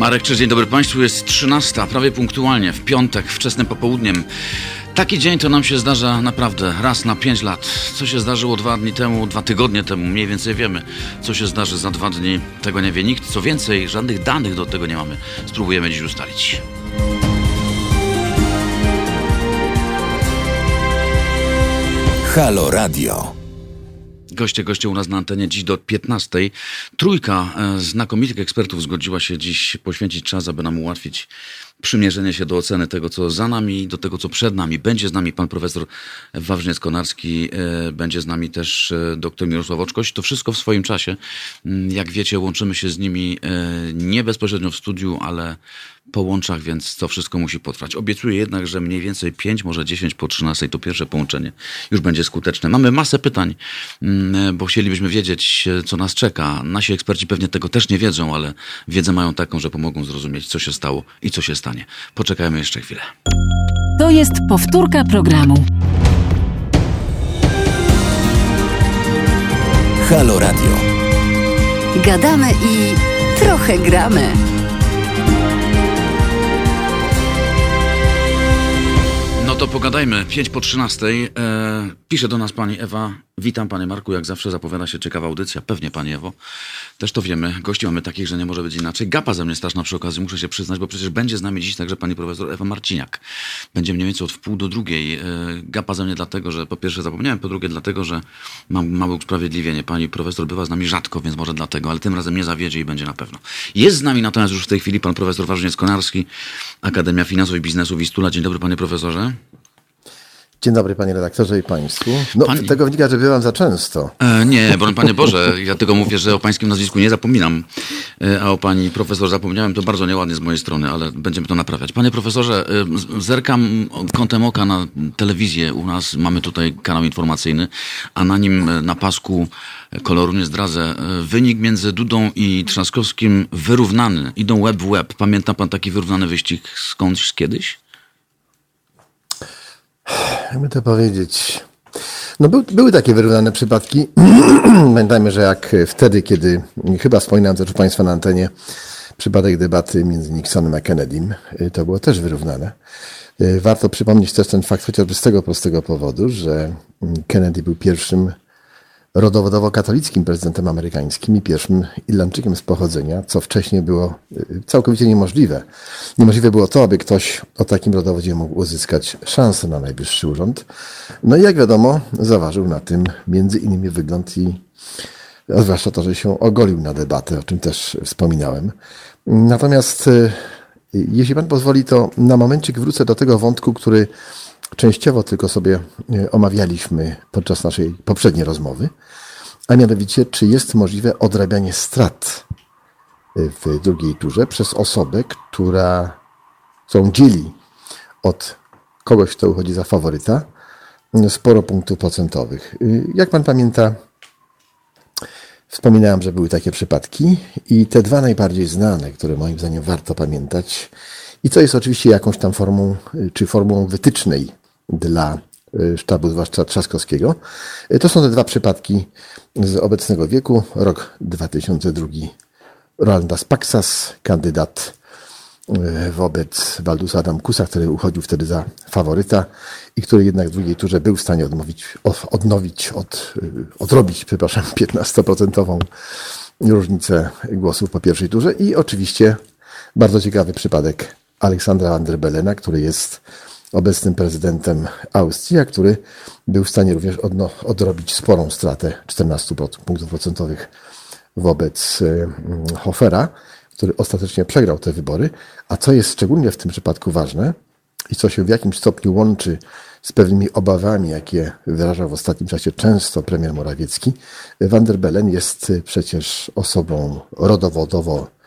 Marek, cześć, dzień dobry Państwu. Jest 13, prawie punktualnie, w piątek, wczesnym popołudniem. Taki dzień to nam się zdarza naprawdę raz na 5 lat. Co się zdarzyło dwa dni temu, dwa tygodnie temu, mniej więcej wiemy. Co się zdarzy za dwa dni, tego nie wie nikt. Co więcej, żadnych danych do tego nie mamy. Spróbujemy dziś ustalić. Halo Radio. Goście, goście u nas na antenie dziś do 15. Trójka e, znakomitych ekspertów zgodziła się dziś poświęcić czas, aby nam ułatwić przymierzenie się do oceny tego, co za nami, do tego, co przed nami. Będzie z nami pan profesor Wawrzyniec-Konarski, e, będzie z nami też e, dr Mirosław Oczkoś. To wszystko w swoim czasie. Mm, Jak wiecie, łączymy się z nimi nie bezpośrednio w studiu, ale po łączach, więc to wszystko musi potrwać. Obiecuję jednak, że mniej więcej 5, może 10 po 13 to pierwsze połączenie już będzie skuteczne. Mamy masę pytań, mm, bo chcielibyśmy wiedzieć, co nas czeka. Nasi eksperci pewnie tego też nie wiedzą, ale wiedzę mają taką, że pomogą zrozumieć, co się stało i co się stanie. Poczekajmy jeszcze chwilę. To jest powtórka programu. Halo Radio. Gadamy i trochę gramy. To pogadajmy. 5 po 13. E, pisze do nas pani Ewa. Witam panie Marku, jak zawsze zapowiada się ciekawa audycja. Pewnie pani Ewo. Też to wiemy. Gości mamy takich, że nie może być inaczej. Gapa ze mnie straszna przy okazji, muszę się przyznać, bo przecież będzie z nami dziś także pani profesor Ewa Marciniak. Będzie mniej więcej od wpół do drugiej. E, gapa ze mnie dlatego, że po pierwsze zapomniałem, po drugie dlatego, że mam małe usprawiedliwienie. Pani profesor bywa z nami rzadko, więc może dlatego, ale tym razem nie zawiedzie i będzie na pewno. Jest z nami natomiast już w tej chwili pan profesor Warzyniec-Konarski, Akademia Finansów i Biznesu Wistula. Dzień dobry panie profesorze. Dzień dobry panie redaktorze i państwu. No, tego wynika, że bywam za często. E, nie, broń Panie Boże, ja tylko mówię, że o Pańskim nazwisku nie zapominam, e, a o Pani profesor zapomniałem, to bardzo nieładnie z mojej strony, ale będziemy to naprawiać. Panie profesorze, e, zerkam kątem oka na telewizję, u nas mamy tutaj kanał informacyjny, a na nim e, na pasku koloru nie zdradzę, wynik między Dudą i Trzaskowskim wyrównany, idą łeb w łeb. Pamięta Pan taki wyrównany wyścig skądś kiedyś? Jakby to powiedzieć. No był, były takie wyrównane przypadki. Pamiętajmy, że jak wtedy, kiedy chyba wspominałem też Państwa na antenie przypadek debaty między Nixonem a Kennedym, y, to było też wyrównane. Y, Warto przypomnieć też ten fakt chociażby z tego prostego powodu, że mm, Kennedy był pierwszym rodowodowo-katolickim prezydentem amerykańskim i pierwszym Irlandczykiem z pochodzenia, co wcześniej było y, całkowicie niemożliwe. Niemożliwe było to, aby ktoś o takim rodowodzie mógł uzyskać szansę na najwyższy urząd. No i jak wiadomo, zaważył na tym między innymi wygląd i zwłaszcza to, że się ogolił na debatę, o czym też wspominałem. Natomiast y, jeśli pan pozwoli, to na momencik wrócę do tego wątku, który częściowo tylko sobie y, omawialiśmy podczas naszej poprzedniej rozmowy, a mianowicie, czy jest możliwe odrabianie strat y, w drugiej turze przez osobę, która, którą dzieli od kogoś, kto uchodzi za faworyta, sporo punktów procentowych. Y, Jak pan pamięta, Wspominałem, że były takie przypadki i te dwa najbardziej znane, które moim zdaniem warto pamiętać i co jest oczywiście jakąś tam formą, czy formą wytycznej dla y, sztabu, zwłaszcza Trzaskowskiego, y, to są te dwa przypadki z obecnego wieku. Rok 2002 Rolanda Spaksas, kandydat y, wobec Waldusa Adamkusa, który uchodził wtedy za faworyta i który jednak w drugiej turze był w stanie odmówić, odnowić, od, odrobić, przepraszam, 15% różnicę głosów po pierwszej turze. I oczywiście bardzo ciekawy przypadek Aleksandra Van der Bellena, który jest obecnym prezydentem Austrii, a który był w stanie również odno, odrobić sporą stratę 14 pro- punktów procentowych wobec y, mm, Hofera, który ostatecznie przegrał te wybory. A co jest szczególnie w tym przypadku ważne i co się w jakimś stopniu łączy z pewnymi obawami, jakie wyrażał w ostatnim czasie często premier Morawiecki, Van der Bellen jest y, przecież osobą rodowodowo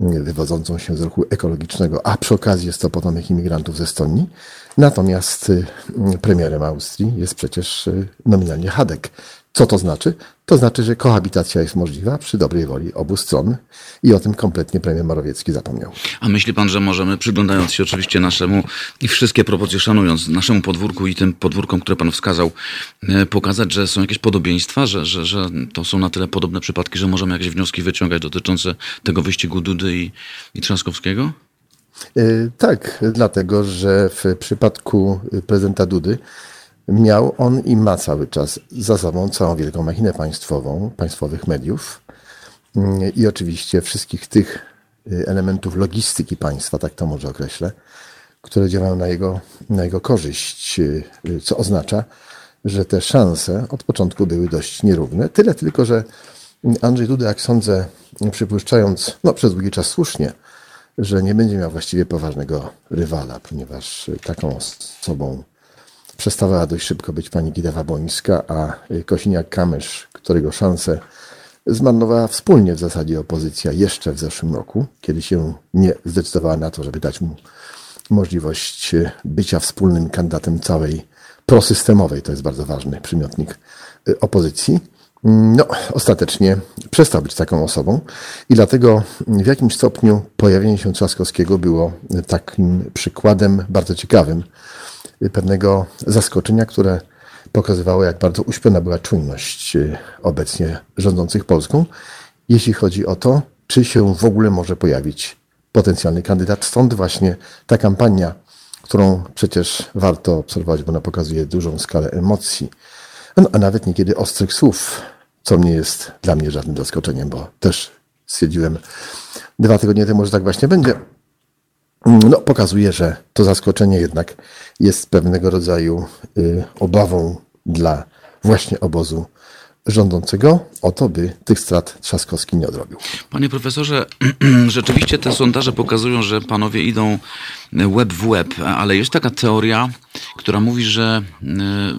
wywodzącą się z ruchu ekologicznego, a przy okazji jest to potomek imigrantów ze Estonii. Natomiast y, premierem Austrii jest przecież y, nominalnie Hadek, Co to znaczy? To znaczy, że kohabitacja jest możliwa przy dobrej woli obu stron i o tym kompletnie premier Morawiecki zapomniał. A myśli pan, że możemy, przyglądając się oczywiście naszemu i wszystkie proporcje szanując, naszemu podwórku i tym podwórkom, które pan wskazał, e, pokazać, że są jakieś podobieństwa, że, że, że to są na tyle podobne przypadki, że możemy jakieś wnioski wyciągać dotyczące tego wyścigu Dudy i, i Trzaskowskiego? Yy, Tak, dlatego że w przypadku prezydenta Dudy miał on i ma cały czas za sobą całą wielką machinę państwową, państwowych mediów yy, i oczywiście wszystkich tych yy, elementów logistyki państwa, tak to może określę, które działają na jego, na jego korzyść, yy, co oznacza, że te szanse od początku były dość nierówne. Tyle tylko, że Andrzej Duda, jak sądzę, przypuszczając, no przez długi czas słusznie, że nie będzie miał właściwie poważnego rywala, ponieważ taką osobą przestawała dość szybko być pani Gida Wabońska, a Kosiniak-Kamysz, którego szanse zmarnowała wspólnie w zasadzie opozycja jeszcze w zeszłym roku, kiedy się nie zdecydowała na to, żeby dać mu możliwość bycia wspólnym kandydatem całej prosystemowej, to jest bardzo ważny przymiotnik y, opozycji. No, ostatecznie przestał być taką osobą i dlatego w jakimś stopniu pojawienie się Trzaskowskiego było takim przykładem bardzo ciekawym pewnego zaskoczenia, które pokazywało, jak bardzo uśpiona była czujność y, obecnie rządzących Polską, jeśli chodzi o to, czy się w ogóle może pojawić potencjalny kandydat. Stąd właśnie ta kampania, którą przecież warto obserwować, bo ona pokazuje dużą skalę emocji, no, a nawet niekiedy ostrych słów, co nie jest dla mnie żadnym zaskoczeniem, bo też stwierdziłem dwa tygodnie temu, że tak właśnie będzie. No, pokazuje, że to zaskoczenie jednak jest pewnego rodzaju y, obawą dla właśnie obozu rządzącego o to, by tych strat Trzaskowski nie odrobił. Panie profesorze, rzeczywiście te sondaże pokazują, że panowie idą łeb w łeb, ale jest taka teoria, która mówi, że y,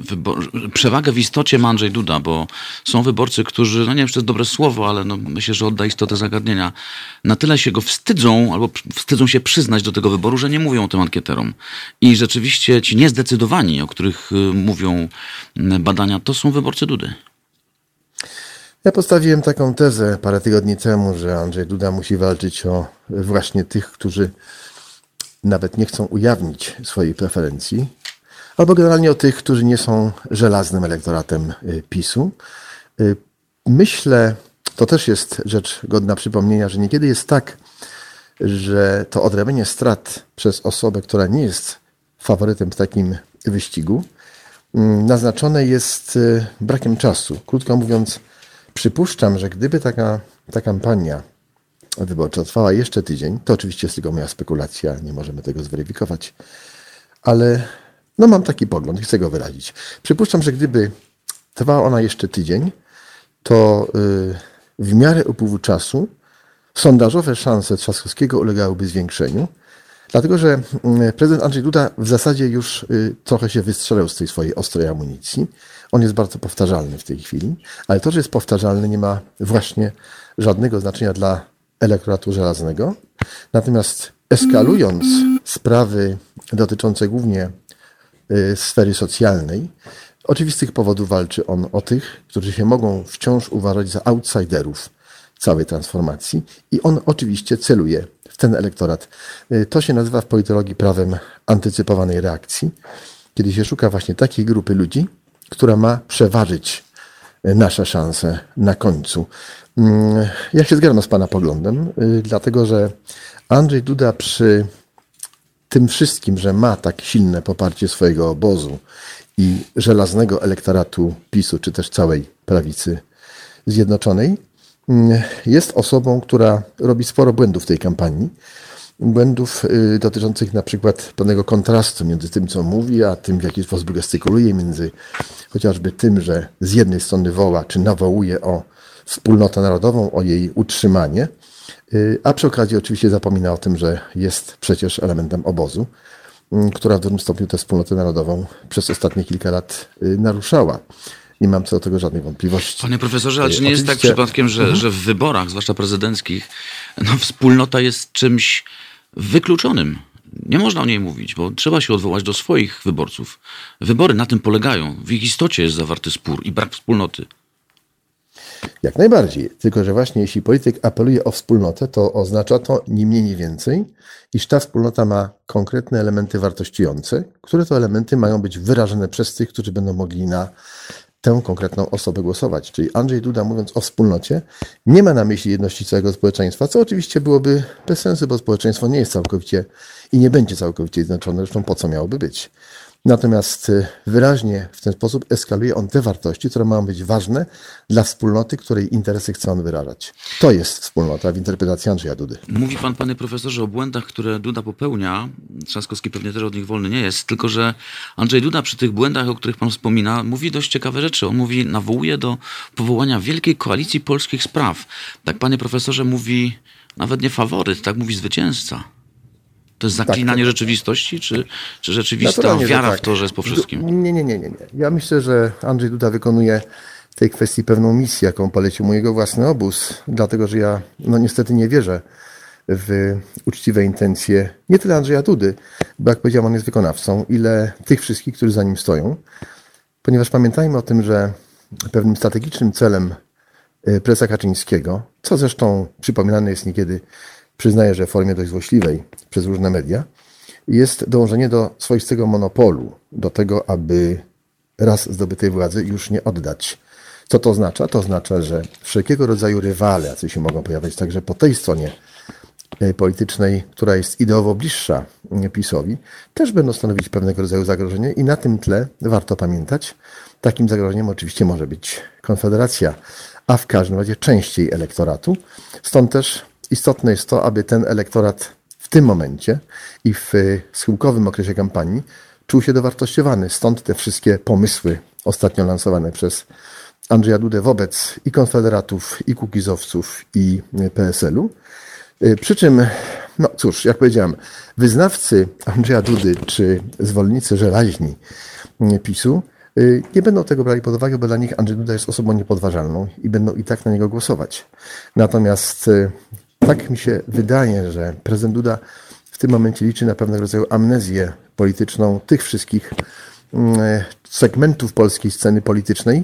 wybo- przewagę w istocie ma Andrzej Duda, bo są wyborcy, którzy, no nie wiem, czy to jest dobre słowo, ale no myślę, że odda istotę zagadnienia, na tyle się go wstydzą, albo wstydzą się przyznać do tego wyboru, że nie mówią tym ankieterom. I rzeczywiście ci niezdecydowani, o których y, mówią badania, to są wyborcy Dudy. Ja postawiłem taką tezę parę tygodni temu, że Andrzej Duda musi walczyć o właśnie tych, którzy nawet nie chcą ujawnić swojej preferencji, albo generalnie o tych, którzy nie są żelaznym elektoratem y, PiSu. Y, Myślę, to też jest rzecz godna przypomnienia, że niekiedy jest tak, że to odrobienie strat przez osobę, która nie jest faworytem w takim wyścigu, mm, naznaczone jest y, brakiem czasu. Krótko mówiąc, przypuszczam, że gdyby taka ta kampania wyborcza trwała jeszcze tydzień, to oczywiście jest tylko moja spekulacja, nie możemy tego zweryfikować, ale no mam taki pogląd i chcę go wyrazić. Przypuszczam, że gdyby trwała ona jeszcze tydzień, to y, w miarę upływu czasu sondażowe szanse Trzaskowskiego ulegałyby zwiększeniu, dlatego że mm, prezydent Andrzej Duda w zasadzie już y, trochę się wystrzelał z tej swojej ostrej amunicji. On jest bardzo powtarzalny w tej chwili, ale to, że jest powtarzalny, nie ma właśnie żadnego znaczenia dla elektoratu żelaznego. Natomiast eskalując sprawy dotyczące głównie y, sfery socjalnej, oczywistych powodów walczy on o tych, którzy się mogą wciąż uważać za outsiderów całej transformacji i on oczywiście celuje w ten elektorat. Y, To się nazywa w politologii prawem antycypowanej reakcji, kiedy się szuka właśnie takiej grupy ludzi, która ma przeważyć y, nasze szanse na końcu. Mm, Ja się zgadzam z Pana poglądem, y, dlatego że Andrzej Duda przy tym wszystkim, że ma tak silne poparcie swojego obozu i żelaznego elektoratu PiSu, czy też całej prawicy zjednoczonej, mm, jest osobą, która robi sporo błędów w tej kampanii. Błędów y, dotyczących na przykład pewnego kontrastu między tym, co mówi, a tym, w jaki sposób gestykuluje, między chociażby tym, że z jednej strony woła, czy nawołuje o wspólnotę narodową, o jej utrzymanie, y, a przy okazji oczywiście zapomina o tym, że jest przecież elementem obozu, y, która w dużym stopniu tę wspólnotę narodową przez ostatnie kilka lat naruszała. Nie mam co do tego żadnych wątpliwości. Panie profesorze, ale czy nie jest tak Oczywiście- Mhm. przypadkiem, że, że w wyborach, zwłaszcza prezydenckich, no, wspólnota jest czymś wykluczonym? Nie można o niej mówić, bo trzeba się odwołać do swoich wyborców. Wybory na tym polegają. W ich istocie jest zawarty spór i brak wspólnoty. Jak najbardziej. Tylko, że właśnie jeśli polityk apeluje o wspólnotę, to oznacza to ni mniej, ni więcej, iż ta wspólnota ma konkretne elementy wartościujące, które to elementy mają być wyrażone przez tych, którzy będą mogli na tę konkretną osobę głosować. Czyli Andrzej Duda, mówiąc o wspólnocie, nie ma na myśli jedności całego społeczeństwa, co oczywiście byłoby bez sensu, bo społeczeństwo nie jest całkowicie i nie będzie całkowicie zjednoczone, zresztą po co miałoby być. Natomiast y, wyraźnie w ten sposób eskaluje on te wartości, które mają być ważne dla wspólnoty, której interesy chce on wyrażać. To jest wspólnota w interpretacji Andrzeja Dudy. Mówi pan, panie profesorze, o błędach, które Duda popełnia. Trzaskowski pewnie też od nich wolny nie jest, tylko że Andrzej Duda przy tych błędach, o których pan wspomina, mówi dość ciekawe rzeczy. On mówi, nawołuje do powołania wielkiej koalicji polskich spraw. Tak, panie profesorze, mówi nawet nie faworyt, tak mówi zwycięzca. To jest zaklinanie tak. rzeczywistości, czy, czy rzeczywista wiara tak. w to, że jest po wszystkim? Nie, nie, nie, nie, nie. Ja myślę, że Andrzej Duda wykonuje w tej kwestii pewną misję, jaką polecił mu jego własny obóz, dlatego że ja no niestety nie wierzę w uczciwe intencje nie tyle Andrzeja Dudy, bo jak powiedziałem, on jest wykonawcą, ile tych wszystkich, którzy za nim stoją. Ponieważ pamiętajmy o tym, że pewnym strategicznym celem y, prezesa Kaczyńskiego, co zresztą przypominane jest niekiedy, przyznaję, że w formie dość złośliwej przez różne media, jest dążenie do swoistego monopolu, do tego, aby raz zdobytej władzy już nie oddać. Co to oznacza? To oznacza, że wszelkiego rodzaju rywale, jacy się mogą pojawiać także po tej stronie e, politycznej, która jest ideowo bliższa e, PiSowi, też będą stanowić pewnego rodzaju zagrożenie i na tym tle warto pamiętać, takim zagrożeniem oczywiście może być Konfederacja, a w każdym razie częściej elektoratu. Stąd też istotne jest to, aby ten elektorat w tym momencie i w e, schyłkowym okresie kampanii czuł się dowartościowany. Stąd te wszystkie pomysły ostatnio lansowane przez Andrzeja Dudę wobec i konfederatów, i kukizowców, i PSL-u. Y, Przy czym, no cóż, jak powiedziałem, wyznawcy Andrzeja Dudy czy zwolennicy żelaźni y, PiSu y, nie będą tego brali pod uwagę, bo dla nich Andrzej Duda jest osobą niepodważalną i będą i tak na niego głosować. Natomiast y, tak mi się wydaje, że prezydent Duda w tym momencie liczy na pewnego rodzaju amnezję polityczną tych wszystkich mm, segmentów polskiej sceny politycznej,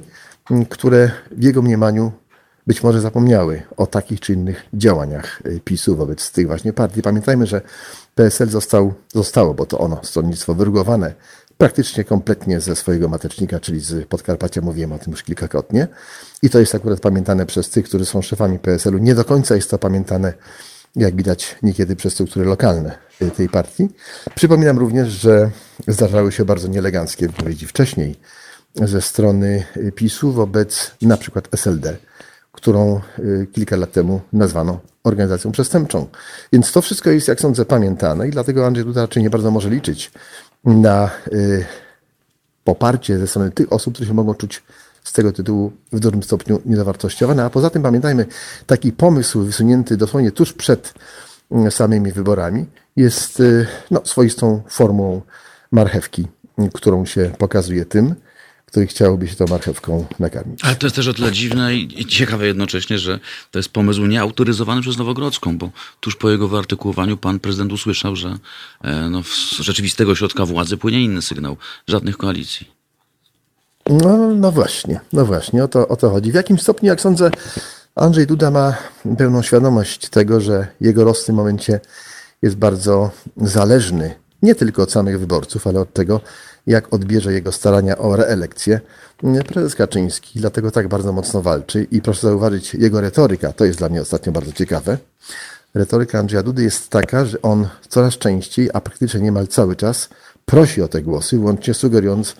mm, które w jego mniemaniu być może zapomniały o takich czy innych działaniach y, PiSu wobec tych właśnie partii. Pamiętajmy, że PSL został, zostało, bo to ono, stronnictwo wyrugowane praktycznie kompletnie ze swojego matecznika, czyli z Podkarpacia, mówiłem o tym już kilkakrotnie. I to jest akurat pamiętane przez tych, którzy są szefami PSL-u. Nie do końca jest to pamiętane, jak widać, niekiedy przez struktury lokalne y, tej partii. Przypominam również, że zdarzały się bardzo nieeleganckie wypowiedzi wcześniej ze strony y, PiSu wobec na przykład SLD którą y, kilka lat temu nazwano organizacją przestępczą. Więc to wszystko jest, jak sądzę, pamiętane i dlatego Andrzej Duda raczej nie bardzo może liczyć na y, poparcie ze strony tych osób, które się mogą czuć z tego tytułu w dużym stopniu niedowartościowane. A poza tym pamiętajmy, taki pomysł wysunięty dosłownie tuż przed y, samymi wyborami jest y, no, swoistą formą marchewki, którą się pokazuje tym, których chciałoby się tą marchewką nakarmić. Ale to jest też o tyle dziwne i ciekawe jednocześnie, że to jest pomysł nieautoryzowany przez Nowogrodzką, bo tuż po jego wyartykułowaniu pan prezydent usłyszał, że e, no, z rzeczywistego środka władzy płynie inny sygnał. Żadnych koalicji. No, no właśnie, no właśnie, o to, o to chodzi. W jakim stopniu, jak sądzę, Andrzej Duda ma pełną świadomość tego, że jego los w tym momencie jest bardzo zależny nie tylko od samych wyborców, ale od tego, jak odbierze jego starania o reelekcję prezes Kaczyński. Dlatego tak bardzo mocno walczy i proszę zauważyć, jego retoryka, to jest dla mnie ostatnio bardzo ciekawe. Retoryka Andrzeja Dudy jest taka, że on coraz częściej, a praktycznie niemal cały czas prosi o te głosy, łącznie sugerując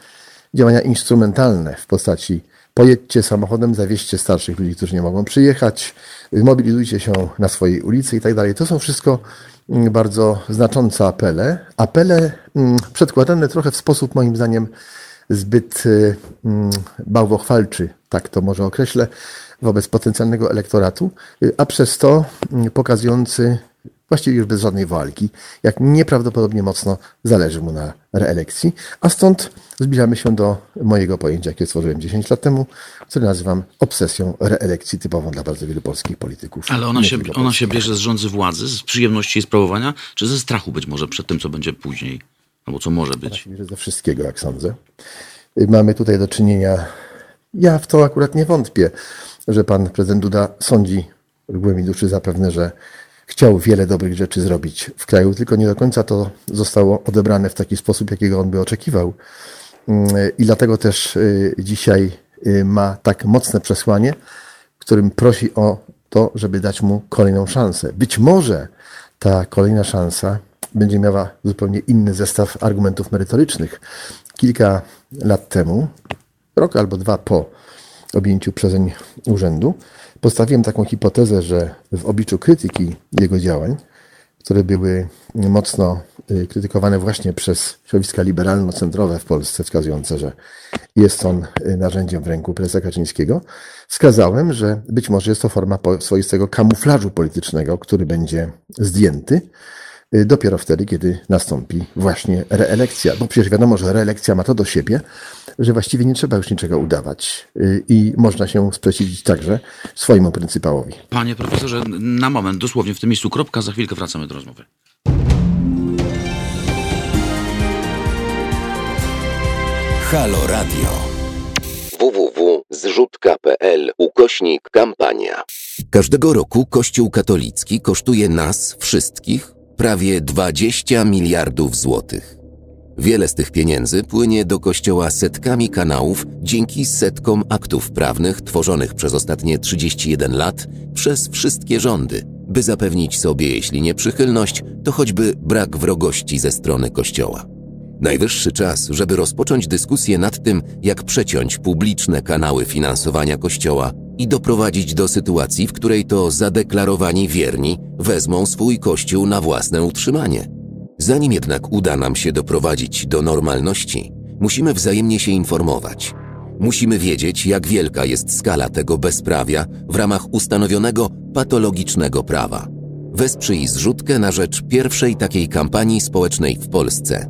działania instrumentalne w postaci pojedźcie samochodem, zawieźcie starszych ludzi, którzy nie mogą przyjechać, mobilizujcie się na swojej ulicy i tak dalej. To są wszystko mm, bardzo znaczące apele. Apele mm, przedkładane trochę w sposób moim zdaniem zbyt y, mm, bałwochwalczy, tak to może określę, wobec potencjalnego elektoratu, y, a przez to pokazujący właściwie już bez żadnej walki, jak nieprawdopodobnie mocno zależy mu na reelekcji, a stąd zbliżamy się do mojego pojęcia, jakie stworzyłem 10 lat temu, które nazywam obsesją reelekcji typową dla bardzo wielu polskich polityków. Ale ona się, ona się bierze z rządzy władzy, z przyjemności jej sprawowania, czy ze strachu być może przed tym, co będzie później? Albo co może być? się bierze ze wszystkiego, jak sądzę. Y, Mamy tutaj do czynienia Ja w to akurat nie wątpię, że pan prezydent Duda sądzi w głębi duszy zapewne, że chciał wiele dobrych rzeczy zrobić w kraju, tylko nie do końca to zostało odebrane w taki sposób, jakiego on by oczekiwał. I dlatego też y, dzisiaj y, ma tak mocne przesłanie, w którym prosi o to, żeby dać mu kolejną szansę. Być może ta kolejna szansa będzie miała zupełnie inny zestaw argumentów merytorycznych. Kilka lat temu, rok albo dwa po objęciu przezeń urzędu, postawiłem taką hipotezę, że w obliczu krytyki jego działań, które były mocno y, krytykowane właśnie przez środowiska liberalno-centrowe w Polsce, wskazujące, że jest on y, narzędziem w ręku prezesa Kaczyńskiego, wskazałem, że być może jest to forma swoistego kamuflażu politycznego, który będzie zdjęty dopiero wtedy, kiedy nastąpi właśnie reelekcja. Bo przecież wiadomo, że reelekcja ma to do siebie, że właściwie nie trzeba już niczego udawać i można się sprzeciwić także swojemu pryncypałowi. Panie profesorze, na moment, dosłownie w tym miejscu kropka, za chwilkę wracamy do rozmowy. Halo Radio. www.zrzutka.pl ukośnik kampania. Każdego roku Kościół katolicki kosztuje nas wszystkich prawie 20 miliardów złotych. Wiele z tych pieniędzy płynie do kościoła setkami kanałów dzięki setkom aktów prawnych tworzonych przez ostatnie 31 lat przez wszystkie rządy, by zapewnić sobie, jeśli nie przychylność, to choćby brak wrogości ze strony kościoła. Najwyższy czas, żeby rozpocząć dyskusję nad tym, jak przeciąć publiczne kanały finansowania kościoła i doprowadzić do sytuacji, w której to zadeklarowani wierni wezmą swój kościół na własne utrzymanie. Zanim jednak uda nam się doprowadzić do normalności, musimy wzajemnie się informować. Musimy wiedzieć, jak wielka jest skala tego bezprawia w ramach ustanowionego patologicznego prawa. Wesprzyj zrzutkę na rzecz pierwszej takiej kampanii społecznej w Polsce.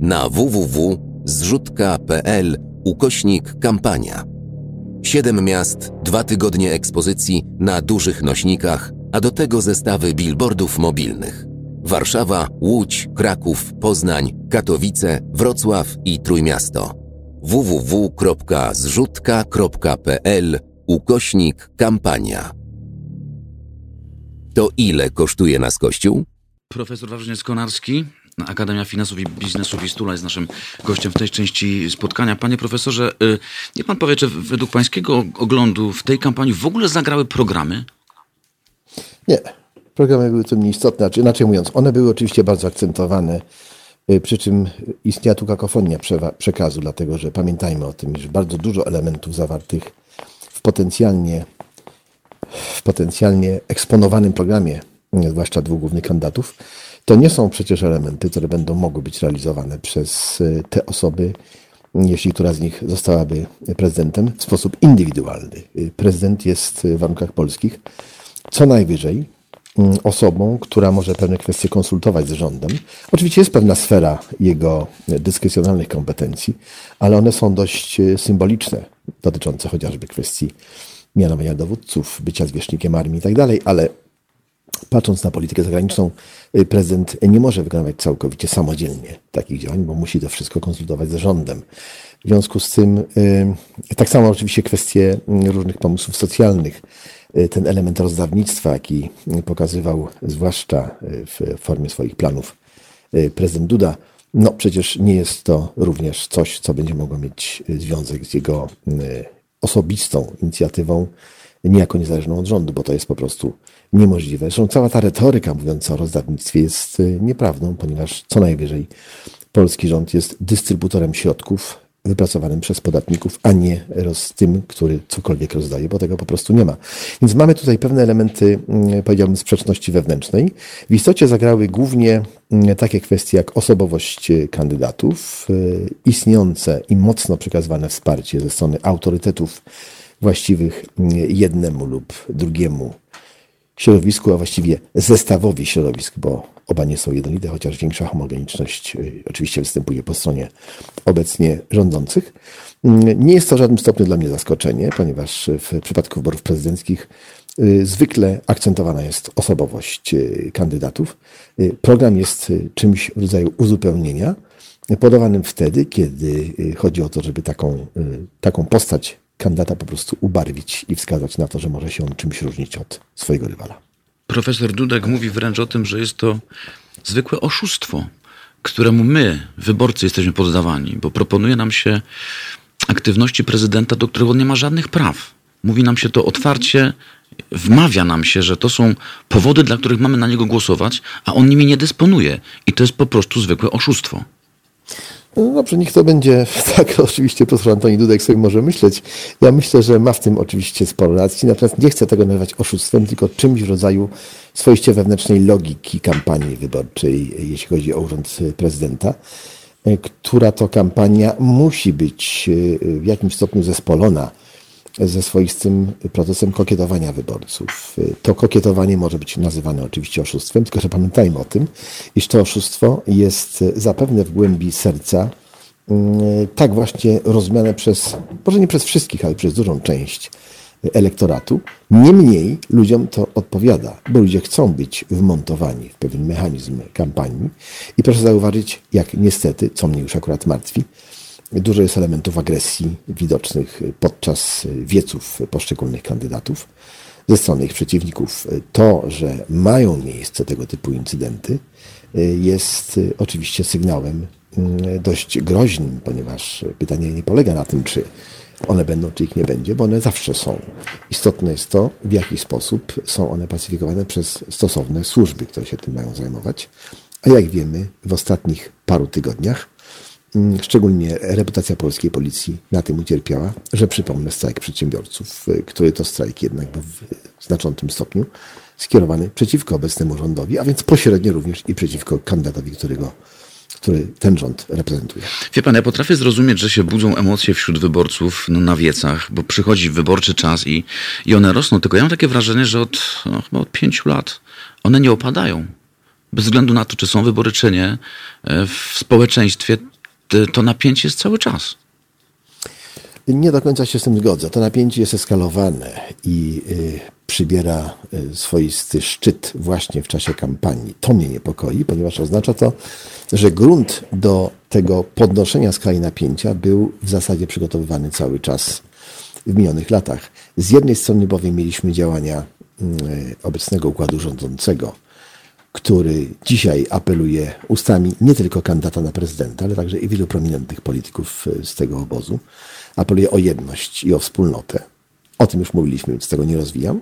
Na www.zrzutka.pl ukośnik kampania. Siedem miast, dwa tygodnie ekspozycji na dużych nośnikach, a do tego zestawy billboardów mobilnych. Warszawa, Łódź, Kraków, Poznań, Katowice, Wrocław i Trójmiasto. www.zrzutka.pl ukośnik kampania. To ile kosztuje nas Kościół? Profesor Wawrzyniec Konarski, Akademia Finansów i Biznesu Wistula jest naszym gościem w tej części spotkania. Panie profesorze, y, niech pan powie, czy według pańskiego oglądu w tej kampanii w ogóle zagrały programy? Nie. Programy były tym nieistotne. Znaczy, inaczej mówiąc, one były oczywiście bardzo akcentowane, y, przy czym istniała tu kakofonia przekazu, dlatego że pamiętajmy o tym, że bardzo dużo elementów zawartych w potencjalnie, w potencjalnie eksponowanym programie, zwłaszcza dwóch głównych kandydatów, to nie są przecież elementy, które będą mogły być realizowane przez y, te osoby, jeśli która z nich zostałaby prezydentem, w sposób indywidualny. Y, prezydent jest w warunkach polskich co najwyżej mm, osobą, która może pewne kwestie konsultować z rządem. Oczywiście jest pewna sfera jego dyskrecjonalnych kompetencji, ale one są dość symboliczne, dotyczące chociażby kwestii mianowania dowódców, bycia zwierzchnikiem armii i tak dalej, ale patrząc na politykę zagraniczną, y, prezydent nie może wykonywać całkowicie samodzielnie takich działań, bo musi to wszystko konsultować z rządem. W związku z tym, y, tak samo oczywiście kwestie y, różnych pomysłów socjalnych, ten element rozdawnictwa, jaki pokazywał zwłaszcza w formie swoich planów prezydent Duda, no przecież nie jest to również coś, co będzie mogło mieć związek z jego osobistą inicjatywą niejako niezależną od rządu, bo to jest po prostu niemożliwe. Zresztą cała ta retoryka mówiąca o rozdawnictwie jest y, nieprawdą, ponieważ co najwyżej polski rząd jest dystrybutorem środków wypracowanym przez podatników, a nie roz, tym, który cokolwiek rozdaje, bo tego po prostu nie ma. Więc mamy tutaj pewne elementy, mm, powiedziałbym, sprzeczności wewnętrznej. W istocie zagrały głównie mm, takie kwestie jak osobowość y, kandydatów, y, istniejące i mocno przekazywane wsparcie ze strony autorytetów właściwych mm, jednemu lub drugiemu środowisku, a właściwie zestawowi środowisk, bo oba nie są jednolite, chociaż większa homogeniczność y, oczywiście występuje po stronie obecnie rządzących. Mm, nie jest to w żadnym stopniu dla mnie zaskoczenie, ponieważ w przypadku wyborów prezydenckich y, zwykle akcentowana jest osobowość y, kandydatów. Program jest czymś w rodzaju uzupełnienia, podawanym wtedy, kiedy chodzi o to, żeby taką, taką postać kandydata po prostu ubarwić i wskazać na to, że może się on czymś różnić od swojego rywala. Profesor Dudek mówi wręcz o tym, że jest to zwykłe oszustwo, któremu my, wyborcy, jesteśmy poddawani, bo proponuje nam się aktywności prezydenta, do których on nie ma żadnych praw. Mówi nam się to otwarcie, wmawia nam się, że to są powody, dla których mamy na niego głosować, a on nimi nie dysponuje. I to jest po prostu zwykłe oszustwo. No dobrze, niech to będzie tak, oczywiście profesor Antoni Dudek sobie może myśleć. Ja myślę, że ma w tym oczywiście sporo racji, natomiast nie chcę tego nazywać oszustwem, tylko czymś w rodzaju swoiście wewnętrznej logiki kampanii wyborczej, jeśli chodzi o urząd prezydenta, e, która to kampania musi być e, w jakimś stopniu zespolona ze swoistym procesem kokietowania wyborców. To kokietowanie może być nazywane oczywiście oszustwem, tylko że pamiętajmy o tym, iż to oszustwo jest zapewne w głębi serca mm, tak właśnie rozumiane przez, może nie przez wszystkich, ale przez dużą część elektoratu. Niemniej ludziom to odpowiada, bo ludzie chcą być wmontowani w pewien mechanizm kampanii. I proszę zauważyć, jak niestety, co mnie już akurat martwi, Dużo jest elementów agresji widocznych podczas wieców poszczególnych kandydatów ze strony ich przeciwników. To, że mają miejsce tego typu incydenty, jest oczywiście sygnałem mm, dość groźnym, ponieważ pytanie nie polega na tym, czy one będą, czy ich nie będzie, bo one zawsze są. Istotne jest to, w jaki sposób są one pacyfikowane przez stosowne służby, które się tym mają zajmować. A jak wiemy, w ostatnich paru tygodniach szczególnie reputacja polskiej policji na tym ucierpiała, że przypomnę strajk przedsiębiorców, y, który to strajk jednak był w znaczącym stopniu skierowany przeciwko obecnemu rządowi, a więc pośrednio również i przeciwko kandydatowi, którego który ten rząd reprezentuje. Wie pan, ja potrafię zrozumieć, że się budzą emocje wśród wyborców no, na wiecach, bo przychodzi wyborczy czas i, i one rosną. Tylko ja mam takie wrażenie, że od, no, chyba od pięciu lat one nie opadają. Bez względu na to, czy są wybory, czy nie, e, w społeczeństwie to napięcie jest cały czas. Nie do końca się z tym zgodzę. To napięcie jest eskalowane i y, przybiera y, swoisty szczyt właśnie w czasie kampanii. To mnie niepokoi, ponieważ oznacza to, że grunt do tego podnoszenia skali napięcia był w zasadzie przygotowywany cały czas w minionych latach. Z jednej strony bowiem mieliśmy działania y, obecnego układu rządzącego, który dzisiaj apeluje ustami nie tylko kandydata na prezydenta, ale także i wielu prominentnych polityków e, z tego obozu, apeluje o jedność i o wspólnotę. O tym już mówiliśmy, więc tego nie rozwijam.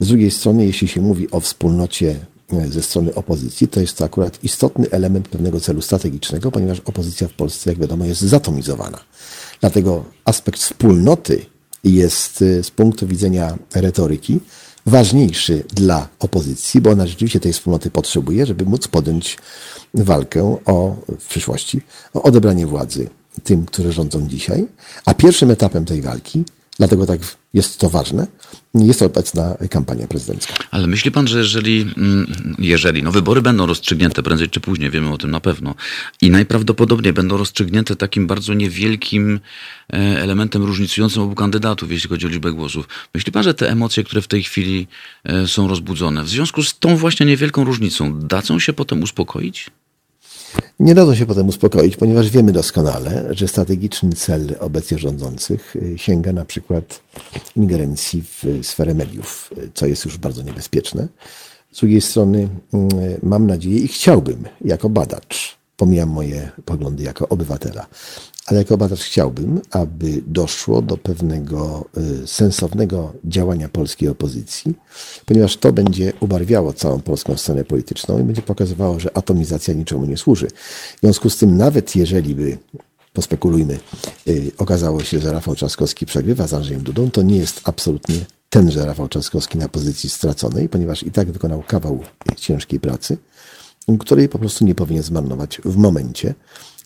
Z drugiej strony, jeśli się mówi o wspólnocie e, ze strony opozycji, to jest to akurat istotny element pewnego celu strategicznego, ponieważ opozycja w Polsce, jak wiadomo, jest zatomizowana. Dlatego aspekt wspólnoty jest e, z punktu widzenia retoryki ważniejszy dla opozycji, bo ona rzeczywiście tej wspólnoty potrzebuje, żeby móc podjąć walkę o, w przyszłości o odebranie władzy tym, którzy rządzą dzisiaj. A pierwszym etapem tej walki Dlatego tak jest to ważne. Jest to obecna kampania prezydencka. Ale myśli pan, że jeżeli, mm, jeżeli no wybory będą rozstrzygnięte prędzej czy później, wiemy o tym na pewno, i najprawdopodobniej będą rozstrzygnięte takim bardzo niewielkim e, elementem różnicującym obu kandydatów, jeśli chodzi o liczbę głosów. Myśli pan, że te emocje, które w tej chwili e, są rozbudzone, w związku z tą właśnie niewielką różnicą, dadzą się potem uspokoić? Nie dadzą się potem uspokoić, ponieważ wiemy doskonale, że strategiczny cel obecnie rządzących y, sięga na przykład ingerencji w sferę mediów, y, co jest już bardzo niebezpieczne. Z drugiej strony y, mam nadzieję i chciałbym jako badacz, pomijam moje poglądy jako obywatela, ale jako badacz chciałbym, aby doszło do pewnego y, sensownego działania polskiej opozycji, ponieważ to będzie ubarwiało całą polską scenę polityczną i będzie pokazywało, że atomizacja niczemu nie służy. W związku z tym, nawet jeżeli by pospekulujmy, y, okazało się, że Rafał Trzaskowski przegrywa z Andrzejem Dudą, to nie jest absolutnie tenże Rafał Trzaskowski na pozycji straconej, ponieważ i tak wykonał kawał ciężkiej pracy, której po prostu nie powinien zmarnować w momencie,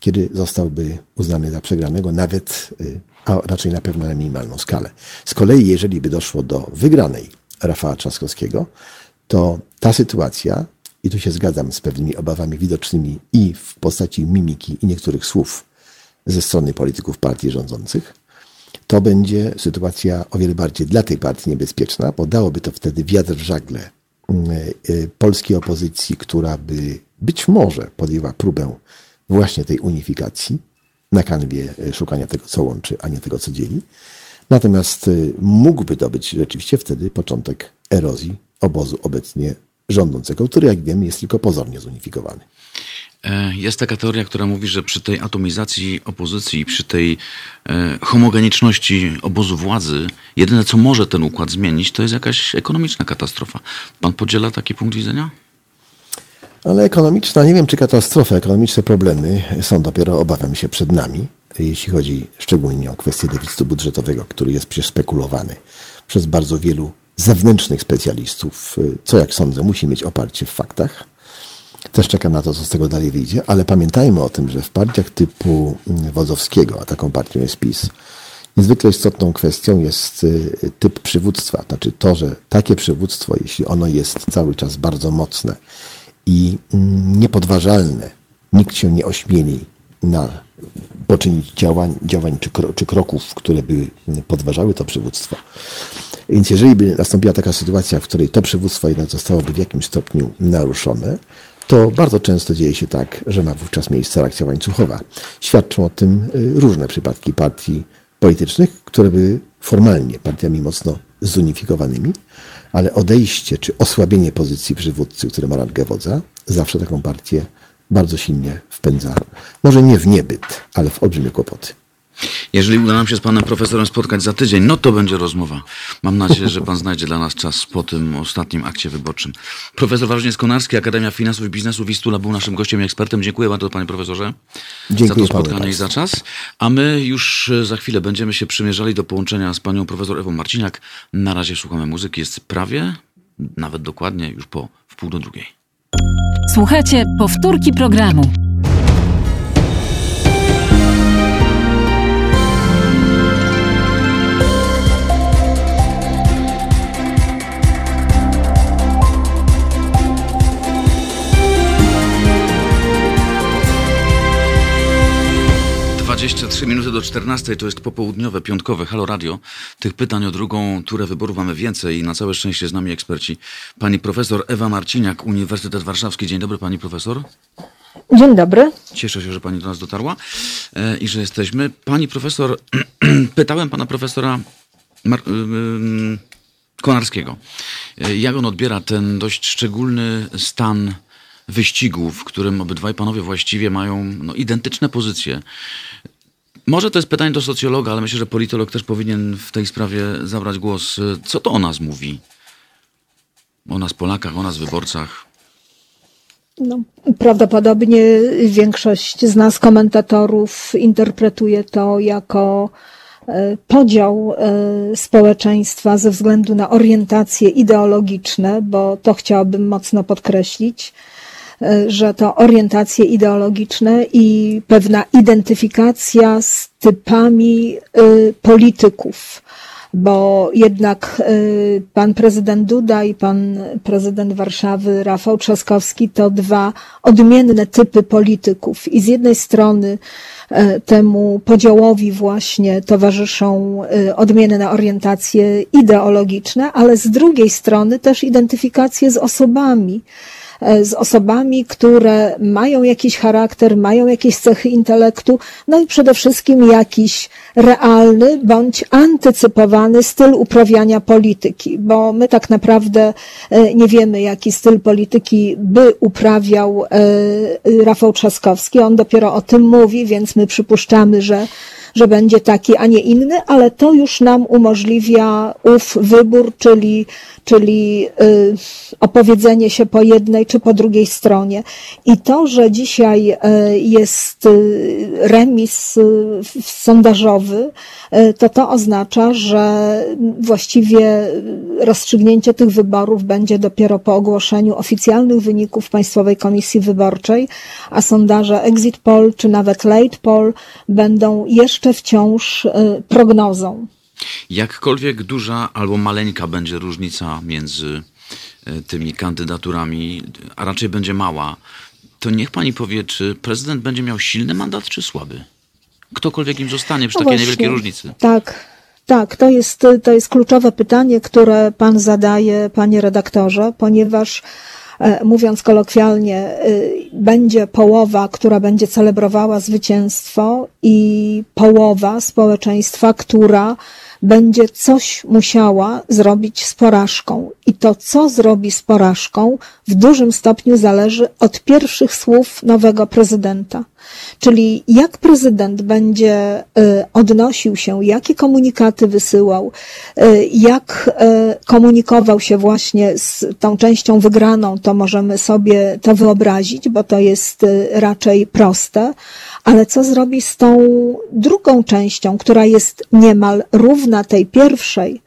kiedy zostałby uznany za przegranego, nawet, y, a raczej na pewno na minimalną skalę. Z kolei, jeżeli by doszło do wygranej Rafała Trzaskowskiego, to ta sytuacja, i tu się zgadzam z pewnymi obawami widocznymi i w postaci mimiki i niektórych słów ze strony polityków partii rządzących, to będzie sytuacja o wiele bardziej dla tej partii niebezpieczna, bo dałoby to wtedy wiatr w żagle y, y, polskiej opozycji, która by być może podjęła próbę właśnie tej unifikacji na kanwie e, szukania tego, co łączy, a nie tego, co dzieli. Natomiast y, mógłby to być rzeczywiście wtedy początek erozji obozu obecnie rządzącego, który jak wiemy jest tylko pozornie zunifikowany. E, Jest taka teoria, która mówi, że przy tej atomizacji opozycji, przy tej e, homogeniczności obozu władzy, jedyne co może ten układ zmienić, to jest jakaś ekonomiczna katastrofa. Pan podziela taki punkt widzenia? Ale ekonomiczna, nie wiem czy katastrofa, ekonomiczne problemy są dopiero, obawiam się, przed nami, jeśli chodzi szczególnie o kwestię deficytu budżetowego, który jest przecież spekulowany przez bardzo wielu zewnętrznych specjalistów, co jak sądzę musi mieć oparcie w faktach. Też czekam na to, co z tego dalej wyjdzie, ale pamiętajmy o tym, że w partiach typu Wodzowskiego, a taką partią jest PiS, niezwykle istotną kwestią jest y, typ przywództwa. Znaczy to, że takie przywództwo, jeśli ono jest cały czas bardzo mocne i niepodważalne, nikt się nie ośmieli na poczynić działań, działań czy, kro, czy kroków, które by podważały to przywództwo. Więc jeżeli by nastąpiła taka sytuacja, w której to przywództwo jednak zostałoby w jakimś stopniu naruszone, to bardzo często dzieje się tak, że ma wówczas miejsce reakcja łańcuchowa. Świadczą o tym y, różne przypadki partii politycznych, które były formalnie partiami mocno zunifikowanymi, ale odejście czy osłabienie pozycji przywódcy, który ma rangę wodza, zawsze taką partię bardzo silnie wpędza, może nie w niebyt, ale w olbrzymie kłopoty. Jeżeli uda nam się z panem profesorem spotkać za tydzień, no to będzie rozmowa. Mam nadzieję, że pan znajdzie dla nas czas po tym ostatnim akcie wyborczym. Profesor Wawrzyniec Konarski, Akademia Finansów i Biznesu Wistula był naszym gościem i ekspertem. Dziękuję bardzo panie profesorze Dziękuję za to panu spotkanie i za czas. A my już e, za chwilę będziemy się przymierzali do połączenia z panią profesor Ewą Marciniak. Na razie słuchamy muzyki. Jest prawie, nawet dokładnie, już po wpół do drugiej. Słuchajcie powtórki programu. Dwadzieścia trzy minuty do 14 to jest popołudniowe, piątkowe Halo Radio. Tych pytań o drugą turę wyborów mamy więcej i na całe szczęście z nami eksperci. Pani profesor Ewa Marciniak, Uniwersytet Warszawski. Dzień dobry pani profesor. Dzień dobry. Cieszę się, że pani do nas dotarła e, i że jesteśmy. Pani profesor, pytałem pana profesora Mar- ym, Konarskiego, e, jak on odbiera ten dość szczególny stan wyścigu, w którym obydwaj panowie właściwie mają no, identyczne pozycje. Może to jest pytanie do socjologa, ale myślę, że politolog też powinien w tej sprawie zabrać głos. Co to o nas mówi? O nas Polakach, o nas wyborcach. No, prawdopodobnie większość z nas, komentatorów, interpretuje to jako e, podział e, społeczeństwa ze względu na orientacje ideologiczne, bo to chciałabym mocno podkreślić, że to orientacje ideologiczne i pewna identyfikacja z typami e, polityków bo jednak y, pan prezydent Duda i pan prezydent Warszawy Rafał Trzaskowski to dwa odmienne typy polityków. I z jednej strony temu podziałowi właśnie towarzyszą odmienne orientacje ideologiczne, ale z drugiej strony też identyfikacje z osobami e, z osobami, które mają jakiś charakter, mają jakieś cechy intelektu, no i przede wszystkim jakiś realny bądź antycypowany styl uprawiania polityki, bo my tak naprawdę e, nie wiemy, jaki styl polityki by uprawiał e, Rafał Trzaskowski. On dopiero o tym mówi, więc my przypuszczamy, że że będzie taki, a nie inny, ale to już nam umożliwia ów wybór, czyli, czyli y, opowiedzenie się po jednej czy po drugiej stronie. I to, że dzisiaj y, jest y, remis sondażowy, to to oznacza, że właściwie rozstrzygnięcie tych wyborów będzie dopiero po ogłoszeniu oficjalnych wyników Państwowej Komisji Wyborczej, a sondaże exit poll czy nawet late poll będą jeszcze wciąż y, prognozą. Jakkolwiek duża albo maleńka będzie różnica między e, tymi kandydaturami, a raczej będzie mała, to niech pani powie, czy prezydent będzie miał silny mandat, czy słaby? Ktokolwiek im zostanie przy No takiej niewielkiej różnicy. Tak, tak, to jest, to jest kluczowe pytanie, które pan zadaje, panie redaktorze, ponieważ mówiąc kolokwialnie, y, będzie połowa, która będzie celebrowała zwycięstwo i połowa społeczeństwa, która będzie coś musiała zrobić z porażką. I to, co zrobi z porażką, w dużym stopniu zależy od pierwszych słów nowego prezydenta. Czyli jak prezydent będzie y, odnosił się, jakie komunikaty wysyłał, y, jak y, komunikował się właśnie z tą częścią wygraną, to możemy sobie to wyobrazić, bo to jest raczej proste. Ale co zrobi z tą drugą częścią, która jest niemal równa tej pierwszej?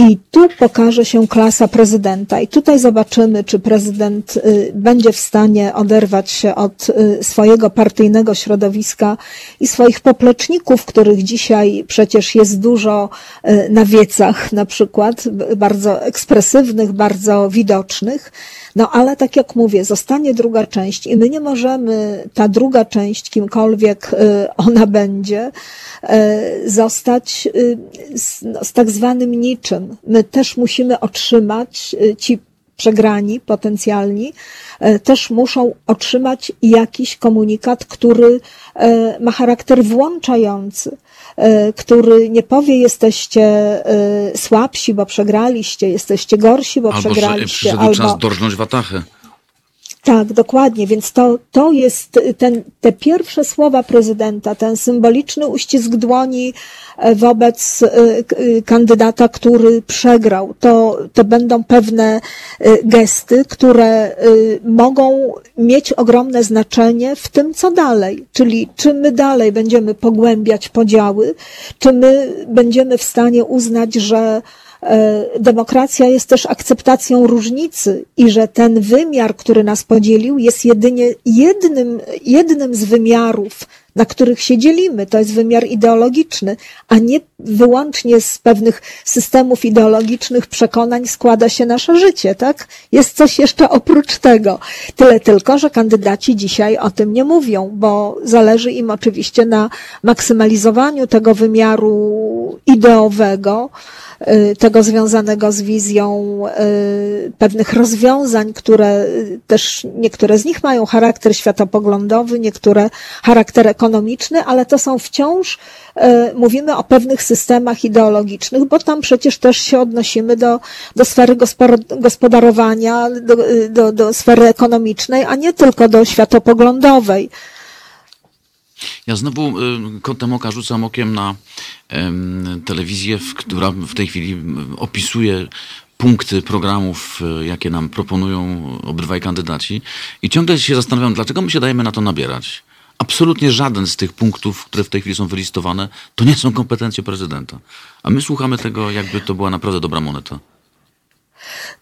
I tu pokaże się klasa prezydenta, i tutaj zobaczymy, czy prezydent y, będzie w stanie oderwać się od y, swojego partyjnego środowiska i swoich popleczników, których dzisiaj przecież jest dużo y, na wiecach, na przykład, bardzo ekspresywnych, bardzo widocznych. No ale tak jak mówię, zostanie druga część i my nie możemy, ta druga część, kimkolwiek ona będzie, zostać z, no, z tak zwanym niczym. My też musimy otrzymać, ci przegrani potencjalni, też muszą otrzymać jakiś komunikat, który ma charakter włączający który nie powie jesteście słabsi, bo przegraliście, jesteście gorsi, bo albo, przegraliście. Że przyszedł albo czas dorżnąć watachę. Tak, dokładnie. Więc to, to jest ten, te pierwsze słowa prezydenta, ten symboliczny uścisk dłoni wobec kandydata, który przegrał. To, to będą pewne gesty, które mogą mieć ogromne znaczenie w tym, co dalej. Czyli czy my dalej będziemy pogłębiać podziały, czy my będziemy w stanie uznać, że demokracja jest też akceptacją różnicy i że ten wymiar, który nas podzielił, jest jedynie jednym, jednym z wymiarów, na których się dzielimy. To jest wymiar ideologiczny, a nie wyłącznie z pewnych systemów ideologicznych przekonań składa się nasze życie, tak? Jest coś jeszcze oprócz tego. Tyle tylko, że kandydaci dzisiaj o tym nie mówią, bo zależy im oczywiście na maksymalizowaniu tego wymiaru ideowego, tego związanego z wizją pewnych rozwiązań, które też niektóre z nich mają charakter światopoglądowy, niektóre charakter ekonomiczny, ale to są wciąż, mówimy o pewnych systemach ideologicznych, bo tam przecież też się odnosimy do, do sfery gospodarowania, do, do, do sfery ekonomicznej, a nie tylko do światopoglądowej. Ja znowu kątem oka rzucam okiem na telewizję, która w tej chwili opisuje punkty programów, jakie nam proponują obydwaj kandydaci. I ciągle się zastanawiam, dlaczego my się dajemy na to nabierać. Absolutnie żaden z tych punktów, które w tej chwili są wylistowane, to nie są kompetencje prezydenta. A my słuchamy tego, jakby to była naprawdę dobra moneta.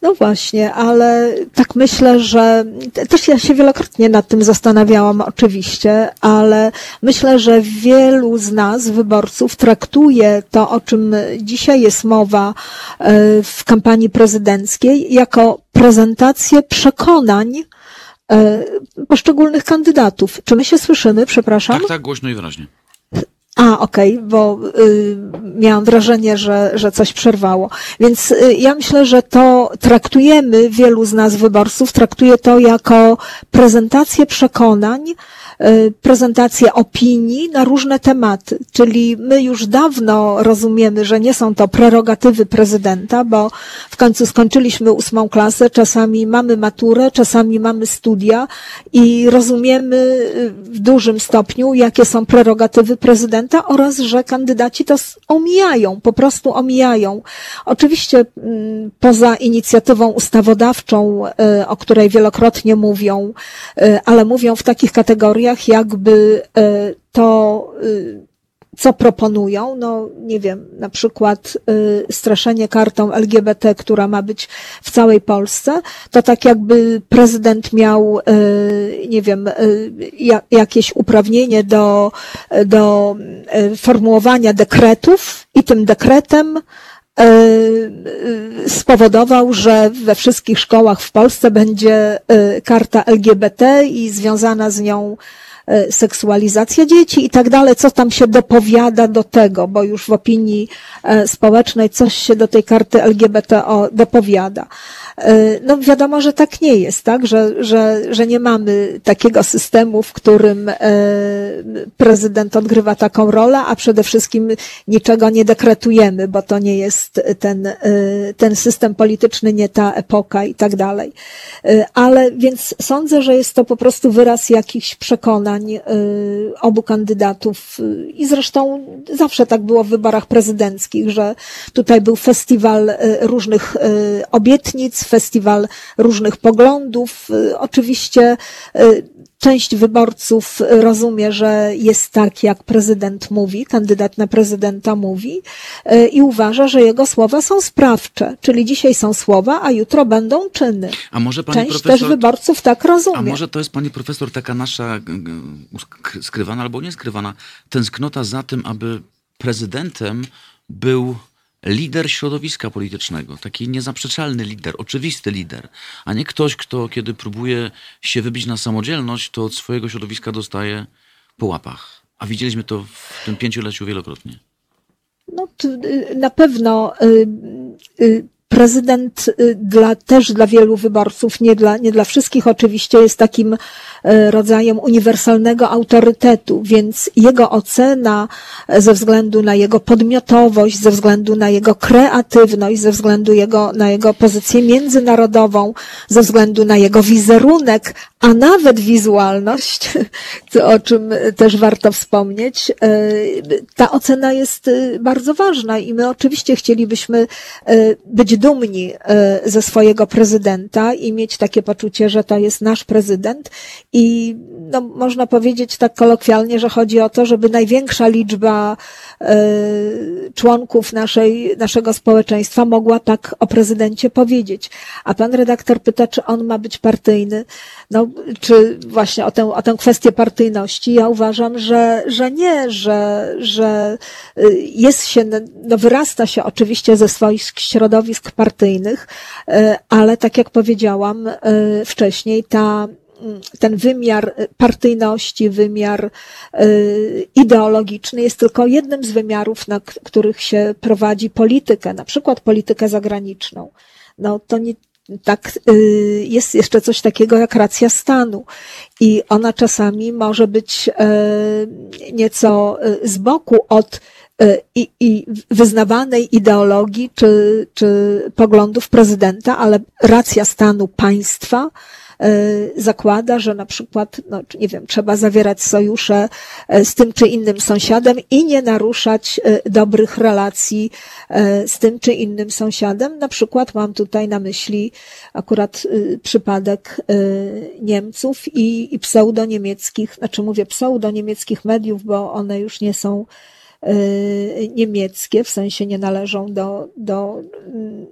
No właśnie, ale tak myślę, że też ja się wielokrotnie nad tym zastanawiałam, oczywiście, ale myślę, że wielu z nas, wyborców, traktuje to, o czym dzisiaj jest mowa w kampanii prezydenckiej, jako prezentację przekonań poszczególnych kandydatów. Czy my się słyszymy, przepraszam? Tak, tak, głośno i wyraźnie. A, okej, okay, bo y, miałam wrażenie, że, że coś przerwało. Więc y, ja myślę, że to traktujemy, wielu z nas wyborców traktuje to jako prezentację przekonań, y, prezentację opinii na różne tematy. Czyli my już dawno rozumiemy, że nie są to prerogatywy prezydenta, bo w końcu skończyliśmy ósmą klasę, czasami mamy maturę, czasami mamy studia i rozumiemy w dużym stopniu, jakie są prerogatywy prezydenta oraz, że kandydaci to omijają, po prostu omijają. Oczywiście poza inicjatywą ustawodawczą, o której wielokrotnie mówią, ale mówią w takich kategoriach, jakby to co proponują, no nie wiem, na przykład y, straszenie kartą LGBT, która ma być w całej Polsce, to tak jakby prezydent miał, y, nie wiem, y, jakieś uprawnienie do, do formułowania dekretów i tym dekretem spowodował, że we wszystkich szkołach w Polsce będzie karta LGBT i związana z nią seksualizacja dzieci i tak dalej, co tam się dopowiada do tego, bo już w opinii e, społecznej coś się do tej karty LGBTO dopowiada. E, No wiadomo, że tak nie jest, tak? Że, że, że nie mamy takiego systemu, w którym e, prezydent odgrywa taką rolę, a przede wszystkim niczego nie dekretujemy, bo to nie jest ten, e, ten system polityczny, nie ta epoka i tak dalej. E, Ale więc sądzę, że jest to po prostu wyraz jakichś przekonań e, obu kandydatów e, i zresztą zawsze tak było w wyborach prezydenckich, że tutaj był festiwal e, różnych obietnic, festiwal różnych poglądów. Oczywiście część wyborców rozumie, że jest tak, jak prezydent mówi, kandydat na prezydenta mówi e, i uważa, że jego słowa są sprawcze, czyli dzisiaj są słowa, a jutro będą czyny. A może pani Część profesor... też wyborców tak rozumie. A może to jest, pani profesor, taka nasza skrywana albo nieskrywana tęsknota za tym, aby prezydentem był lider środowiska politycznego, taki niezaprzeczalny lider, oczywisty lider, a nie ktoś, kto kiedy próbuje się wybić na samodzielność, to od swojego środowiska dostaje po łapach. A widzieliśmy to w tym pięcioleciu wielokrotnie. No, y, na pewno y, y, prezydent y, dla, też dla wielu wyborców, nie dla, nie dla wszystkich oczywiście, jest takim y, rodzajem uniwersalnego autorytetu, więc jego ocena e, ze względu na jego podmiotowość, ze względu na jego kreatywność, ze względu jego, na jego pozycję międzynarodową, ze względu na jego wizerunek, a nawet wizualność, o czym też warto wspomnieć, ta ocena jest bardzo ważna i my oczywiście chcielibyśmy być dumni e, ze swojego prezydenta i mieć takie poczucie, że to jest nasz prezydent i no, można powiedzieć tak kolokwialnie, że chodzi o to, żeby największa liczba e, członków naszej, naszego społeczeństwa mogła tak o prezydencie powiedzieć. A pan redaktor pyta, czy on ma być partyjny. No, czy właśnie o tę, o tę kwestię partyjności. Ja uważam, że, że nie, że, że y, jest się, no wyrasta się oczywiście ze swoich środowisk partyjnych, y, ale tak jak powiedziałam y, wcześniej, ta mm, ten wymiar partyjności, wymiar y, ideologiczny jest tylko jednym z wymiarów, na których się prowadzi politykę, na przykład politykę zagraniczną. No to nie, tak, y, jest jeszcze coś takiego jak racja stanu i ona czasami może być nieco z boku od i, i wyznawanej ideologii czy, czy poglądów prezydenta, ale racja stanu państwa y, zakłada, że na przykład, no, nie wiem, trzeba zawierać sojusze y, z tym czy innym sąsiadem i nie naruszać y, dobrych relacji y, z tym czy innym sąsiadem. Na przykład mam tutaj na myśli akurat y, przypadek y, Niemców i, i pseudoniemieckich, znaczy mówię pseudoniemieckich mediów, bo one już nie są y, niemieckie, w sensie nie należą do, do mm,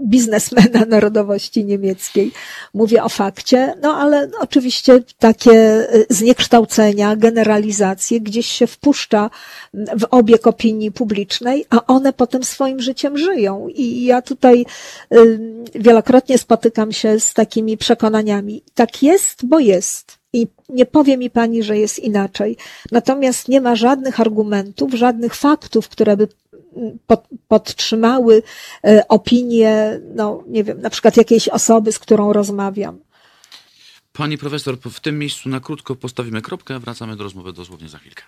biznesmena narodowości niemieckiej. Mówię o fakcie, no ale oczywiście takie y, zniekształcenia, generalizacje gdzieś się wpuszcza w obieg opinii publicznej, a one potem swoim życiem żyją. I ja tutaj y, wielokrotnie spotykam się z takimi przekonaniami. Tak jest, bo jest. I nie powie mi pani, że jest inaczej. Natomiast nie ma żadnych argumentów, żadnych faktów, które by mm, pod, podtrzymały e, opinię, no nie wiem, na przykład jakiejś osoby, z którą rozmawiam. Pani profesor, w tym miejscu na krótko postawimy kropkę, wracamy do rozmowy dosłownie za chwilkę.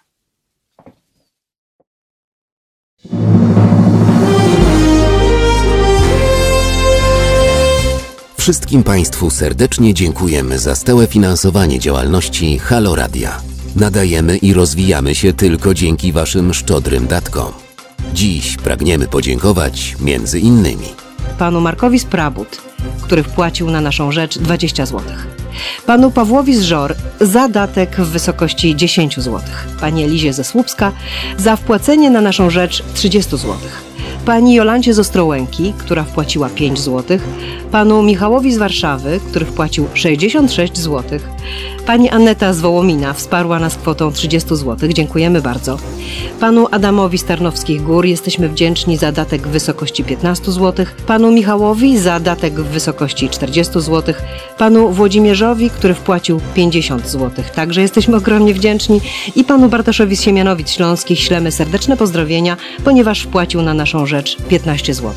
Wszystkim Państwu serdecznie dziękujemy za stałe finansowanie działalności Halo Radia. Nadajemy i rozwijamy się tylko dzięki Waszym szczodrym datkom. Dziś pragniemy podziękować między innymi panu Markowi Sprabut, który wpłacił na naszą rzecz 20 zł. Panu Pawłowi z Żor za datek w wysokości 10 zł. Pani Elizie ze Słupska za wpłacenie na naszą rzecz 30 zł. Pani Jolancie z Ostrołęki, która wpłaciła 5 zł. Panu Michałowi z Warszawy, który wpłacił 66 zł. Pani Aneta z Wołomina wsparła nas kwotą 30 zł. Dziękujemy bardzo. Panu Adamowi z Tarnowskich Gór jesteśmy wdzięczni za datek w wysokości 15 zł. Panu Michałowi za datek w wysokości 40 zł. Panu Włodzimierzowi, który wpłacił 50 zł. Także jesteśmy ogromnie wdzięczni. I panu Bartoszowi z Siemianowic Śląskich ślemy serdeczne pozdrowienia, ponieważ wpłacił na naszą rzecz 15 zł.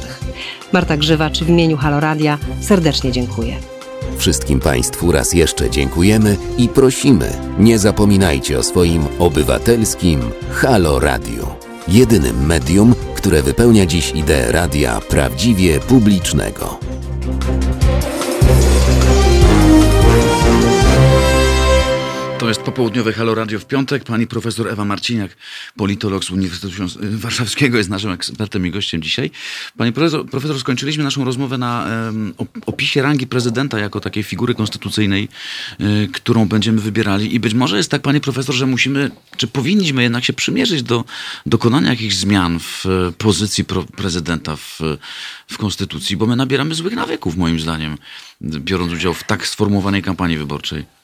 Marta Grzywacz w imieniu Haloradia serdecznie dziękuję. Wszystkim Państwu raz jeszcze dziękujemy i prosimy, nie zapominajcie o swoim obywatelskim Halo Radio. Jedynym medium, które wypełnia dziś ideę radia prawdziwie publicznego. To jest popołudniowe Halo Radio w piątek. Pani profesor Ewa Marciniak, politolog z Uniwersytetu Warszawskiego, jest naszym ekspertem i gościem dzisiaj. Pani profesor, profesor skończyliśmy naszą rozmowę na op- opisie rangi prezydenta jako takiej figury konstytucyjnej, y, którą będziemy wybierali. I być może jest tak, panie profesor, że musimy, czy powinniśmy jednak się przymierzyć do dokonania jakichś zmian w e, pozycji pro- prezydenta w, w konstytucji, bo my nabieramy złych nawyków, moim zdaniem, biorąc udział w tak sformułowanej kampanii wyborczej.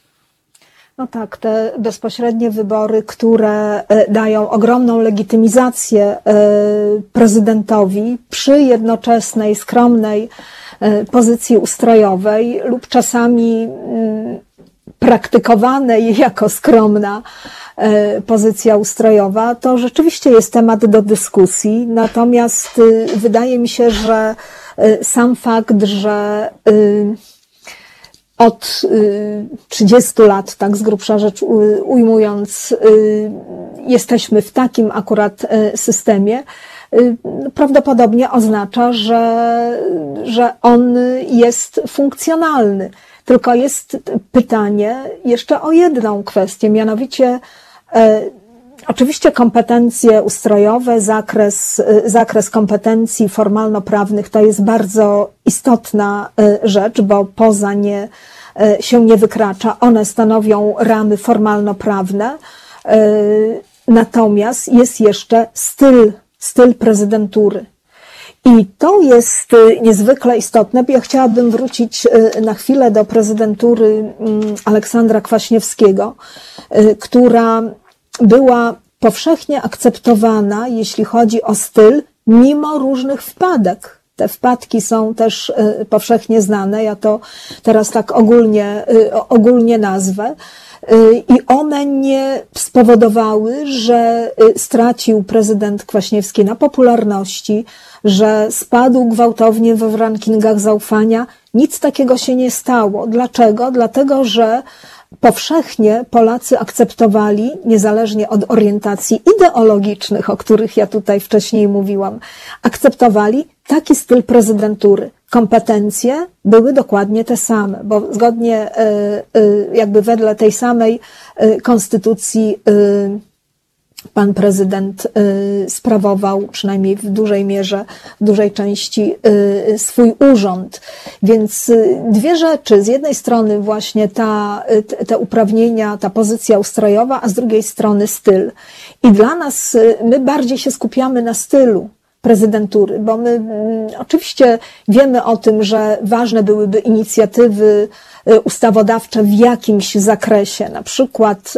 No tak, te bezpośrednie wybory, które e, dają ogromną legitymizację e, prezydentowi przy jednoczesnej, skromnej e, pozycji ustrojowej lub czasami mm, praktykowanej jako skromna pozycja ustrojowa, to rzeczywiście jest temat do dyskusji. Natomiast y, wydaje mi się, że y, sam fakt, że y, od y, 30 lat, tak z grubsza rzecz y, ujmując, y, jesteśmy w takim akurat y, systemie, y, prawdopodobnie oznacza, że, że on jest funkcjonalny. Tylko jest pytanie jeszcze o jedną kwestię, mianowicie y, Oczywiście kompetencje ustrojowe, zakres, y, zakres kompetencji formalno-prawnych to jest bardzo istotna y, rzecz, bo poza nie y, się nie wykracza. One stanowią ramy formalno-prawne. Natomiast jest jeszcze styl, styl prezydentury. I to jest niezwykle istotne, bo ja chciałabym wrócić na chwilę do prezydentury mm, Aleksandra Kwaśniewskiego, która była powszechnie akceptowana, jeśli chodzi o styl, mimo różnych wpadek. Te wpadki są też y, powszechnie znane, ja to teraz tak ogólnie, y, ogólnie nazwę. Y, I one nie spowodowały, że stracił prezydent Kwaśniewski na popularności, że spadł gwałtownie we rankingach zaufania. Nic takiego się nie stało. Dlaczego? Dlatego, że powszechnie Polacy akceptowali, niezależnie od orientacji ideologicznych, o których ja tutaj wcześniej mówiłam, akceptowali taki styl prezydentury. Kompetencje były dokładnie te same, bo zgodnie, e, e, jakby wedle tej samej e, konstytucji, pan prezydent sprawował, przynajmniej w dużej mierze, w dużej części swój urząd. Więc dwie rzeczy. Z jednej strony właśnie ta, te uprawnienia, ta pozycja ustrojowa, a z drugiej strony styl. I dla nas, my bardziej się skupiamy na stylu prezydentury, bo my mm, oczywiście wiemy o tym, że ważne byłyby inicjatywy y, ustawodawcze w jakimś zakresie, na przykład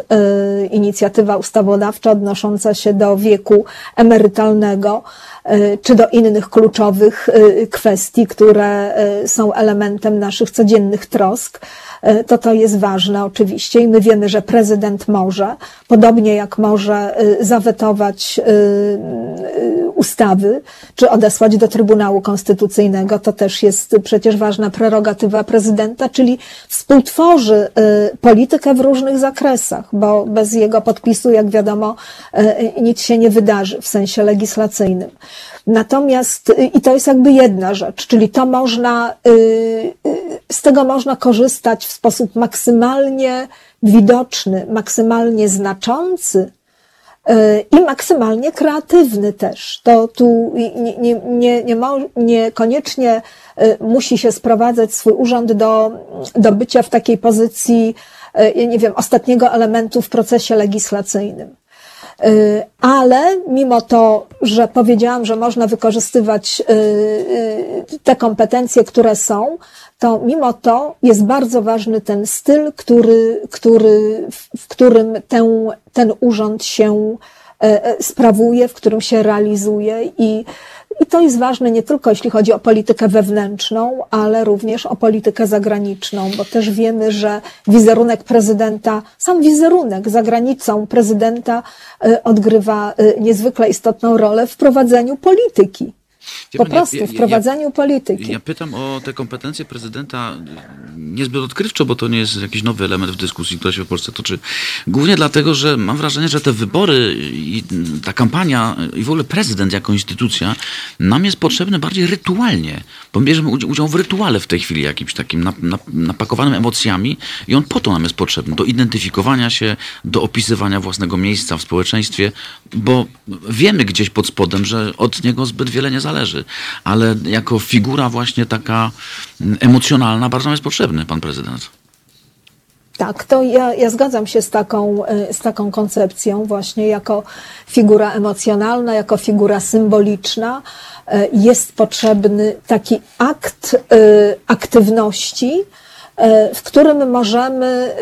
y, inicjatywa ustawodawcza odnosząca się do wieku emerytalnego, y, czy do innych kluczowych y, kwestii, które y, są elementem naszych codziennych trosk. Y, to to jest ważne oczywiście i my wiemy, że prezydent może, podobnie jak może y, zawetować y, y, ustawy, czy odesłać do Trybunału Konstytucyjnego, to też jest przecież ważna prerogatywa prezydenta, czyli współtworzy y, politykę w różnych zakresach, bo bez jego podpisu, jak wiadomo, y, nic się nie wydarzy w sensie legislacyjnym. Natomiast, y, i to jest jakby jedna rzecz, czyli to można, y, y, z tego można korzystać w sposób maksymalnie widoczny, maksymalnie znaczący y, i maksymalnie kreatywny też. To tu nie, nie, nie, nie, niekoniecznie y, musi się sprowadzać swój urząd do, do bycia w takiej pozycji, y, nie wiem, ostatniego elementu w procesie legislacyjnym. Y, Ale mimo to, że powiedziałam, że można wykorzystywać y, y, te kompetencje, które są, to mimo to jest bardzo ważny ten styl, który, który, w- w którym ten, ten urząd się e, e, sprawuje, w którym się realizuje i, i to jest ważne nie tylko jeśli chodzi o politykę wewnętrzną, ale również o politykę zagraniczną, bo też wiemy, że wizerunek prezydenta, sam wizerunek za granicą prezydenta e, odgrywa e, niezwykle istotną rolę w prowadzeniu polityki. Wie Po pani, ja- prostu ja- w ja- prowadzeniu polityki. Ja pytam o te kompetencje prezydenta niezbyt odkrywczo, bo to nie jest jakiś nowy element w dyskusji, która się w Polsce toczy. Głównie dlatego, że mam wrażenie, że te wybory i ta kampania i w ogóle prezydent jako instytucja nam jest potrzebny bardziej rytualnie, bo bierzemy udział- w rytuale w tej chwili jakimś takim nap- nap- napakowanym emocjami i on po to nam jest potrzebny, do identyfikowania się, do opisywania własnego miejsca w społeczeństwie, bo wiemy gdzieś pod spodem, że od niego zbyt wiele nie zależy, ale jako figura właśnie taka mm, emocjonalna bardzo nam jest potrzebny pan prezydent. Tak, to ja, ja zgadzam się z taką, e, z taką koncepcją, właśnie jako figura emocjonalna, jako figura symboliczna. e, Jest potrzebny taki akt e, aktywności, w którym możemy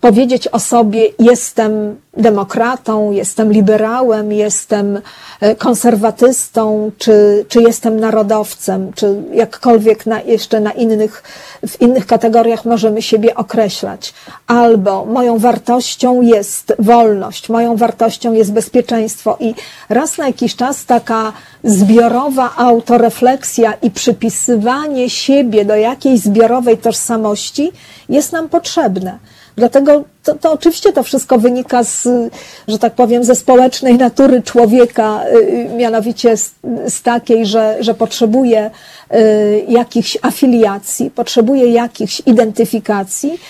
powiedzieć o sobie: Jestem demokratą, jestem liberałem, jestem e, konserwatystą, czy, czy jestem narodowcem, czy jakkolwiek na, jeszcze na innych, w innych kategoriach możemy siebie określać. Albo moją wartością jest wolność, moją wartością jest bezpieczeństwo, i raz na jakiś czas taka zbiorowa autorefleksja i przypisywanie siebie do jakiejś zbiorowej tożsamości jest nam potrzebne. Dlatego to, to oczywiście to wszystko wynika z, że tak powiem, ze społecznej natury człowieka, y, mianowicie z, z takiej, że, że potrzebuje y, jakichś afiliacji, potrzebuje jakichś identyfikacji.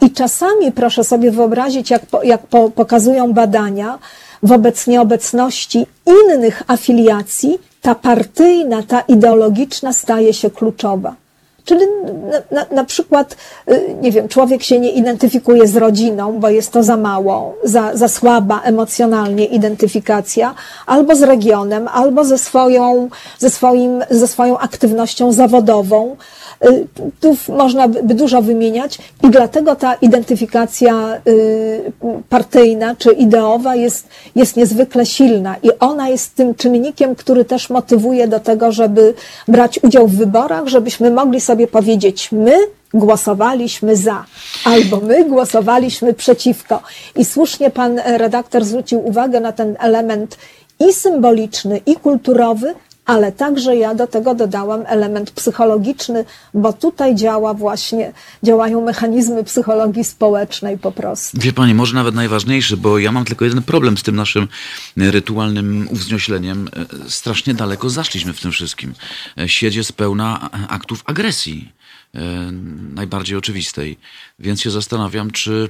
I czasami proszę sobie wyobrazić, jak, po, jak po, pokazują badania, wobec nieobecności innych afiliacji, ta partyjna, ta ideologiczna staje się kluczowa. Czyli na, na, na przykład, y, nie wiem, człowiek się nie identyfikuje z rodziną, bo jest to za mało, za, za słaba emocjonalnie identyfikacja, albo z regionem, albo ze swoją, ze swoim, ze swoją aktywnością zawodową. Y, Tu można by dużo wymieniać i dlatego ta identyfikacja y, partyjna czy ideowa jest, jest niezwykle silna i ona jest tym czynnikiem, który też motywuje do tego, żeby brać udział w wyborach, żebyśmy mogli sobie powiedzieć my głosowaliśmy za, albo my głosowaliśmy przeciwko. I słusznie pan redaktor zwrócił uwagę na ten element i symboliczny, i kulturowy, ale także ja do tego dodałam element psychologiczny, bo tutaj działa właśnie, działają mechanizmy psychologii społecznej po prostu. Wie pani, może nawet najważniejszy, bo ja mam tylko jeden problem z tym naszym rytualnym uwzniośleniem. E, Strasznie daleko zaszliśmy w tym wszystkim. E, Sieć jest pełna aktów agresji, e, najbardziej oczywistej. Więc się zastanawiam, czy,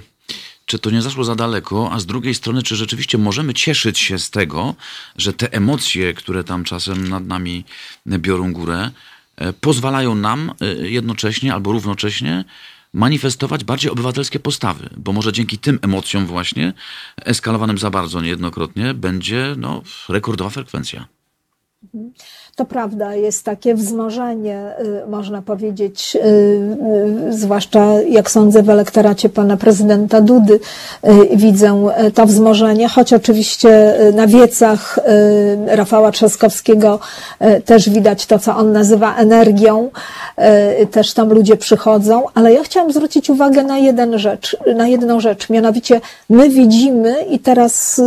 czy to nie zaszło za daleko, a z drugiej strony, czy rzeczywiście możemy cieszyć się z tego, że te emocje, które tam czasem nad nami biorą górę, e, pozwalają nam e, jednocześnie albo równocześnie manifestować bardziej obywatelskie postawy, bo może dzięki tym emocjom właśnie, eskalowanym za bardzo niejednokrotnie, będzie no, rekordowa frekwencja. To prawda, jest takie wzmożenie, y, można powiedzieć, y, y, zwłaszcza jak sądzę w elektoracie pana prezydenta Dudy, widzę to wzmożenie, choć oczywiście na wiecach Rafała Trzaskowskiego też widać to, co on nazywa energią, też tam ludzie przychodzą, ale ja chciałam zwrócić uwagę na jeden rzecz, na jedną rzecz, mianowicie my widzimy i teraz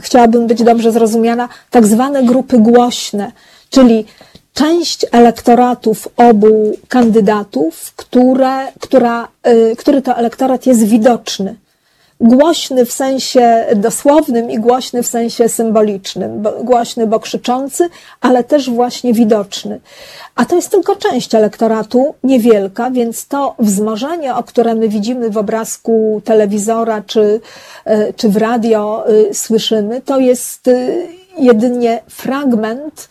chciałabym być dobrze zrozumiana, tak zwane grupy głośne, czyli część elektoratów obu kandydatów, które, która, y, który to elektorat jest widoczny. Głośny w sensie dosłownym i głośny w sensie symbolicznym. Bo, głośny, bo krzyczący, ale też właśnie widoczny. A to jest tylko część elektoratu, niewielka, więc to wzmożenie, o które my widzimy w obrazku telewizora czy, y, czy w radio y, słyszymy, to jest jedynie fragment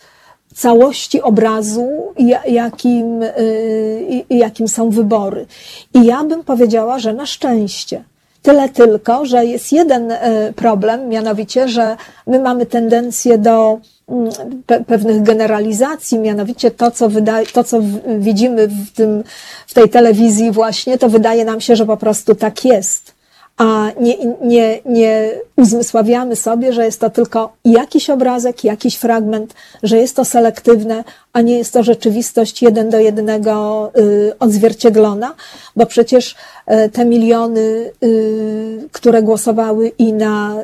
całości obrazu, ja- jakim, y, jakim są wybory. I ja bym powiedziała, że na szczęście. Tyle tylko, że jest jeden e, problem, mianowicie, że my mamy tendencję do mm, pe pewnych generalizacji, mianowicie to, co, to, co widzimy w, tym, w tej telewizji właśnie, to wydaje nam się, że po prostu tak jest a nie, nie, nie uzmysławiamy sobie, że jest to tylko jakiś obrazek, jakiś fragment, że jest to selektywne, a nie jest to rzeczywistość jeden do jednego y, odzwierciedlona, bo przecież y, te miliony, y, które głosowały i na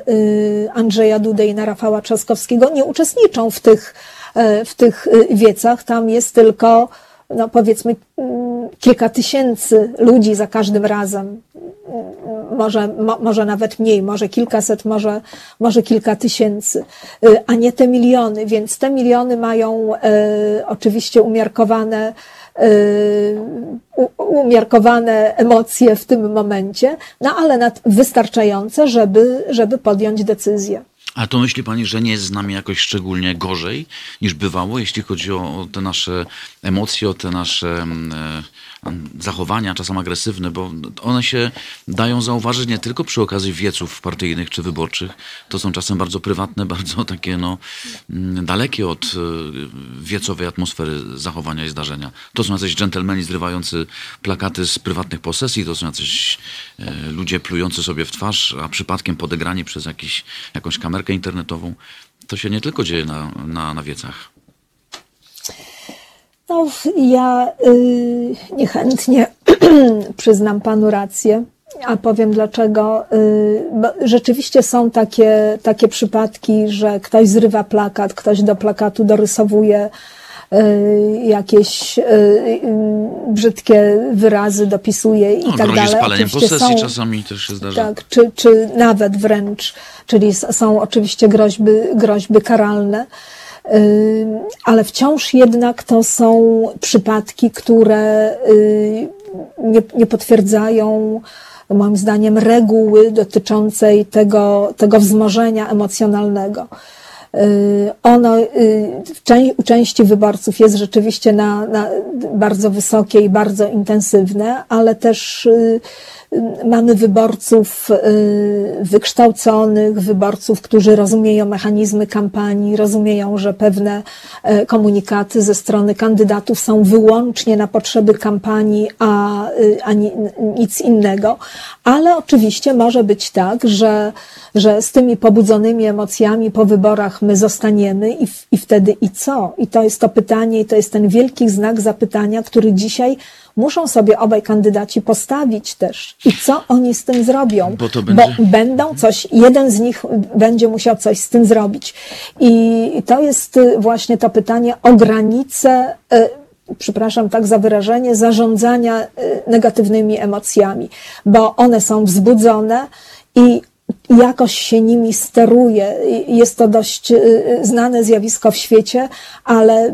Andrzeja Dudę i na Rafała Trzaskowskiego, nie uczestniczą w tych, w tych wiecach. Tam jest tylko no powiedzmy mm, kilka tysięcy ludzi za każdym razem, mm, może, mo, może nawet mniej, może kilkaset, może, może kilka tysięcy, y, a nie te miliony, więc te miliony mają e, oczywiście umiarkowane e, umiarkowane emocje w tym momencie, no ale nad, wystarczające, żeby, żeby podjąć decyzję. A to myśli pani, że nie jest z nami jakoś szczególnie gorzej niż bywało, jeśli chodzi o te nasze emocje, o te nasze mm, e, zachowania, czasem agresywne, bo one się dają zauważyć nie tylko przy okazji wieców partyjnych czy wyborczych. To są czasem bardzo prywatne, bardzo takie no, mm, dalekie od e, wiecowej atmosfery zachowania i zdarzenia. To są jacyś dżentelmeni zrywający plakaty z prywatnych posesji, to są jacyś e, ludzie plujący sobie w twarz, a przypadkiem podegrani przez jakiś, jakąś internetową. To się nie tylko dzieje na, na, na wiecach. No, ja y, niechętnie przyznam panu rację, a powiem dlaczego. Y, rzeczywiście są takie, takie przypadki, że ktoś zrywa plakat, ktoś do plakatu dorysowuje jakieś y, y, brzydkie wyrazy, dopisuje i No, tak dalej. spaleniem Oczywiście posesji są- czasami też się zdarza. tak, czy, czy nawet wręcz, czyli są oczywiście groźby, groźby karalne, ale wciąż jednak to są przypadki, które y, nie, nie potwierdzają moim zdaniem reguły dotyczącej tego, tego wzmożenia emocjonalnego. Y, Ono y, u części wyborców jest rzeczywiście na, na bardzo wysokie i bardzo intensywne, ale też y, mamy wyborców wykształconych, wyborców, którzy rozumieją mechanizmy kampanii, rozumieją, że pewne e, komunikaty ze strony kandydatów są wyłącznie na potrzeby kampanii, a, a ni, nic innego. Ale oczywiście może być tak, że, że z tymi pobudzonymi emocjami po wyborach my zostaniemy i, i wtedy i co? I to jest to pytanie, i to jest ten wielki znak zapytania, który dzisiaj muszą sobie obaj kandydaci postawić też. I co oni z tym zrobią? Bo to będzie- będą coś, jeden z nich będzie musiał coś z tym zrobić. I to jest y, właśnie to pytanie o granice, y, przepraszam tak za wyrażenie, zarządzania y, negatywnymi emocjami, bo one są wzbudzone i jakoś się nimi steruje. Jest to dość y, znane zjawisko w świecie, ale y,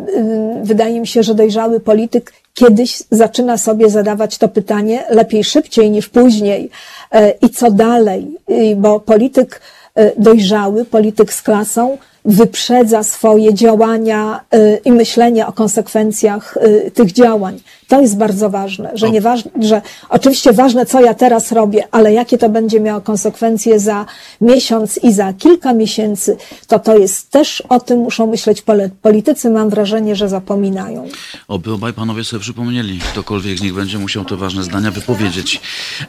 wydaje mi się, że dojrzały polityk kiedyś zaczyna sobie zadawać to pytanie lepiej szybciej niż później. I co dalej? Bo polityk dojrzały, polityk z klasą wyprzedza swoje działania y, i myślenie o konsekwencjach y, tych działań. To jest bardzo ważne, że, nie waż, że oczywiście ważne, co ja teraz robię, ale jakie to będzie miało konsekwencje za miesiąc i za kilka miesięcy, to to jest też o tym muszą myśleć politycy. Mam wrażenie, że zapominają. Oby obaj panowie sobie przypomnieli, ktokolwiek z nich będzie musiał te ważne zdania wypowiedzieć.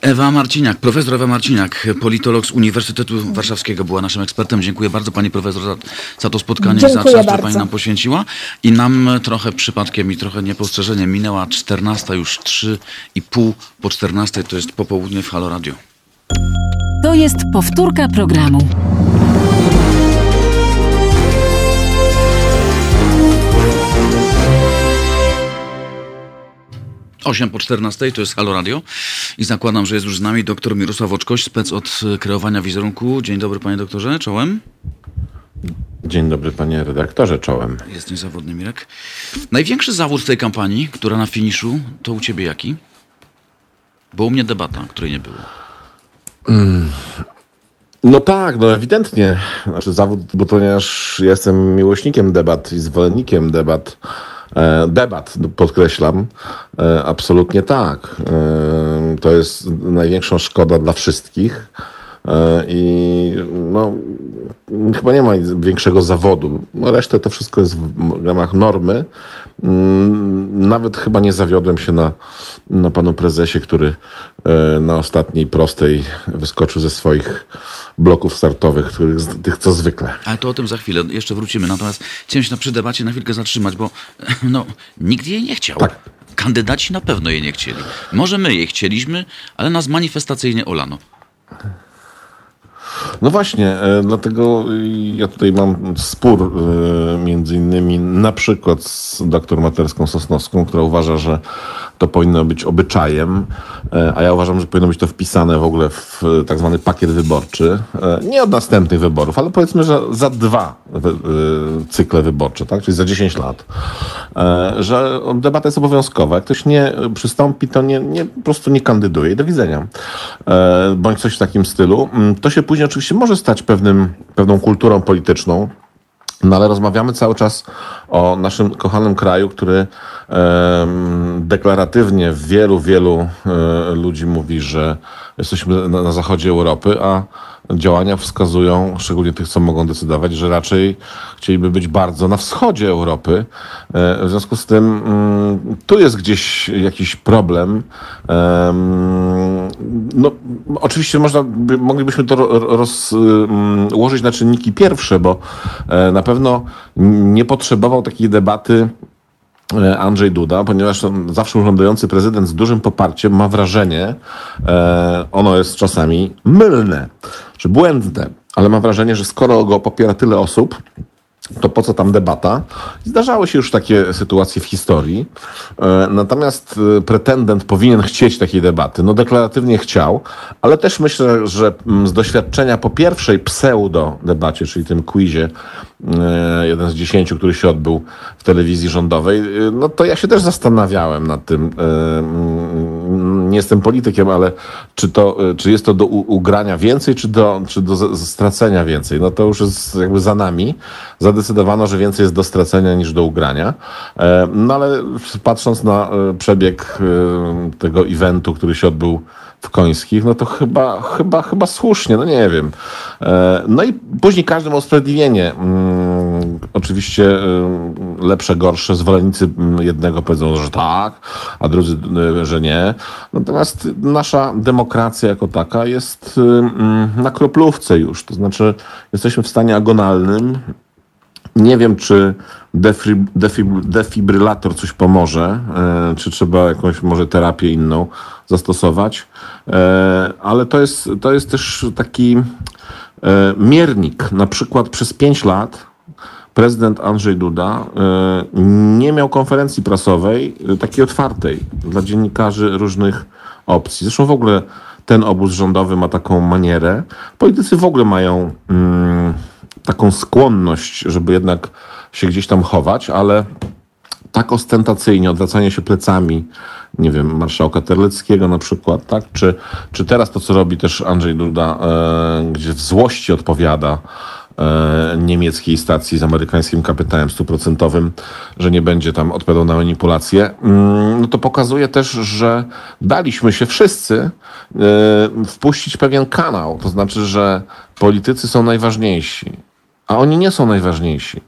Ewa Marciniak, profesor Ewa Marciniak, politolog z Uniwersytetu Warszawskiego była naszym ekspertem. Dziękuję bardzo pani profesor za, za to spotkanie, za Dziękuję czas, który pani nam poświęciła. I nam trochę przypadkiem i trochę niepostrzeżenie minęła 14, już 3 i pół po 14 to jest popołudnie w Halo Radio. To jest powtórka programu. Osiem po 14 to jest Halo Radio i zakładam, że jest już z nami doktor Mirosław Oczkoś, spec od kreowania wizerunku. Dzień dobry panie doktorze, czołem. Dzień dobry panie redaktorze, czołem. Jest niezawodny Mirek. Największy zawód w tej kampanii, która na finiszu, to u ciebie jaki? Bo u mnie debata, której nie było. No tak, no ewidentnie. Znaczy zawód, bo ponieważ jestem miłośnikiem debat i zwolennikiem debat, e, debat, no, podkreślam, e, absolutnie tak. E, to jest największą szkoda dla wszystkich. E, I no, chyba nie ma większego zawodu. No, resztę to wszystko jest w ramach normy. Mm, Nawet chyba nie zawiodłem się na, na panu prezesie, który e, na ostatniej prostej wyskoczył ze swoich bloków startowych, których, tych co zwykle. Ale to o tym za chwilę, jeszcze wrócimy. Natomiast chciałem się na przy debacie na chwilkę zatrzymać, bo no, nikt jej nie chciał. Tak. Kandydaci na pewno jej nie chcieli. Może my jej chcieliśmy, ale nas manifestacyjnie olano. No właśnie, e, dlatego ja tutaj mam spór e, między innymi na przykład z doktor Materską Sosnowską, która uważa, że to powinno być obyczajem, e, a ja uważam, że powinno być to wpisane w ogóle w tak zwany pakiet wyborczy. E, Nie od następnych wyborów, ale powiedzmy, że za dwa e, cykle wyborcze, tak? czyli za 10 lat. E, Że debata jest obowiązkowa. Jak ktoś nie przystąpi, to nie, nie, po prostu nie kandyduje do widzenia. E, Bądź coś w takim stylu. Mm, To się później oczywiście może stać pewnym, pewną kulturą polityczną, no ale rozmawiamy cały czas o naszym kochanym kraju, który deklaratywnie wielu, wielu e, ludzi mówi, że jesteśmy na zachodzie Europy, a działania wskazują, szczególnie tych, co mogą decydować, że raczej chcieliby być bardzo na wschodzie Europy. E, w związku z tym mm, tu jest gdzieś jakiś problem. Em, no, oczywiście można, by, moglibyśmy to ro- rozłożyć na czynniki pierwsze, bo e, na pewno nie potrzebował takiej debaty Andrzej Duda, ponieważ on, zawsze urządzający prezydent z dużym poparciem ma wrażenie, e, ono jest czasami mylne czy błędne, ale ma wrażenie, że skoro go popiera tyle osób, to po co tam debata? Zdarzały się już takie sytuacje w historii. E, Natomiast e, pretendent powinien chcieć takiej debaty. No deklaratywnie chciał, ale też myślę, że mm, z doświadczenia po pierwszej pseudo debacie, czyli tym quizie, e, jeden z dziesięciu, który się odbył w telewizji rządowej, no to ja się też zastanawiałem nad tym. Mm, Nie jestem politykiem, ale czy, to, e, czy jest to do ugrania więcej, czy do, czy do stracenia więcej? No to już jest jakby za nami. Zadecydowano, że więcej jest do stracenia niż do ugrania. E, No ale patrząc na e, przebieg e, tego eventu, który się odbył w Końskich, no to chyba, chyba, chyba słusznie, no nie wiem. E, No i później każdy ma usprawiedliwienie. Oczywiście e, lepsze, gorsze. Zwolennicy mm, jednego powiedzą, że tak, a drudzy, e, że nie. Natomiast nasza demokracja jako taka jest e, mm, na kroplówce już. To znaczy jesteśmy w stanie agonalnym, nie wiem, czy defib, defib, defibrylator coś pomoże, czy trzeba jakąś może terapię inną zastosować, ale to jest, to jest też taki miernik. Na przykład przez 5 lat prezydent Andrzej Duda e, nie miał konferencji prasowej e, takiej otwartej dla dziennikarzy różnych opcji. Zresztą w ogóle ten obóz rządowy ma taką manierę. Politycy w ogóle mają mm, taką skłonność, żeby jednak się gdzieś tam chować, ale tak ostentacyjnie odwracanie się plecami, nie wiem, marszałka Terleckiego na przykład, tak? Czy, czy teraz to, co robi też Andrzej Duda, e, gdzie w złości odpowiada niemieckiej stacji z amerykańskim kapitałem stuprocentowym, że nie będzie tam odpowiadał na manipulacje, mm, no to pokazuje też, że daliśmy się wszyscy e, wpuścić pewien kanał. To znaczy, że politycy są najważniejsi, a oni nie są najważniejsi.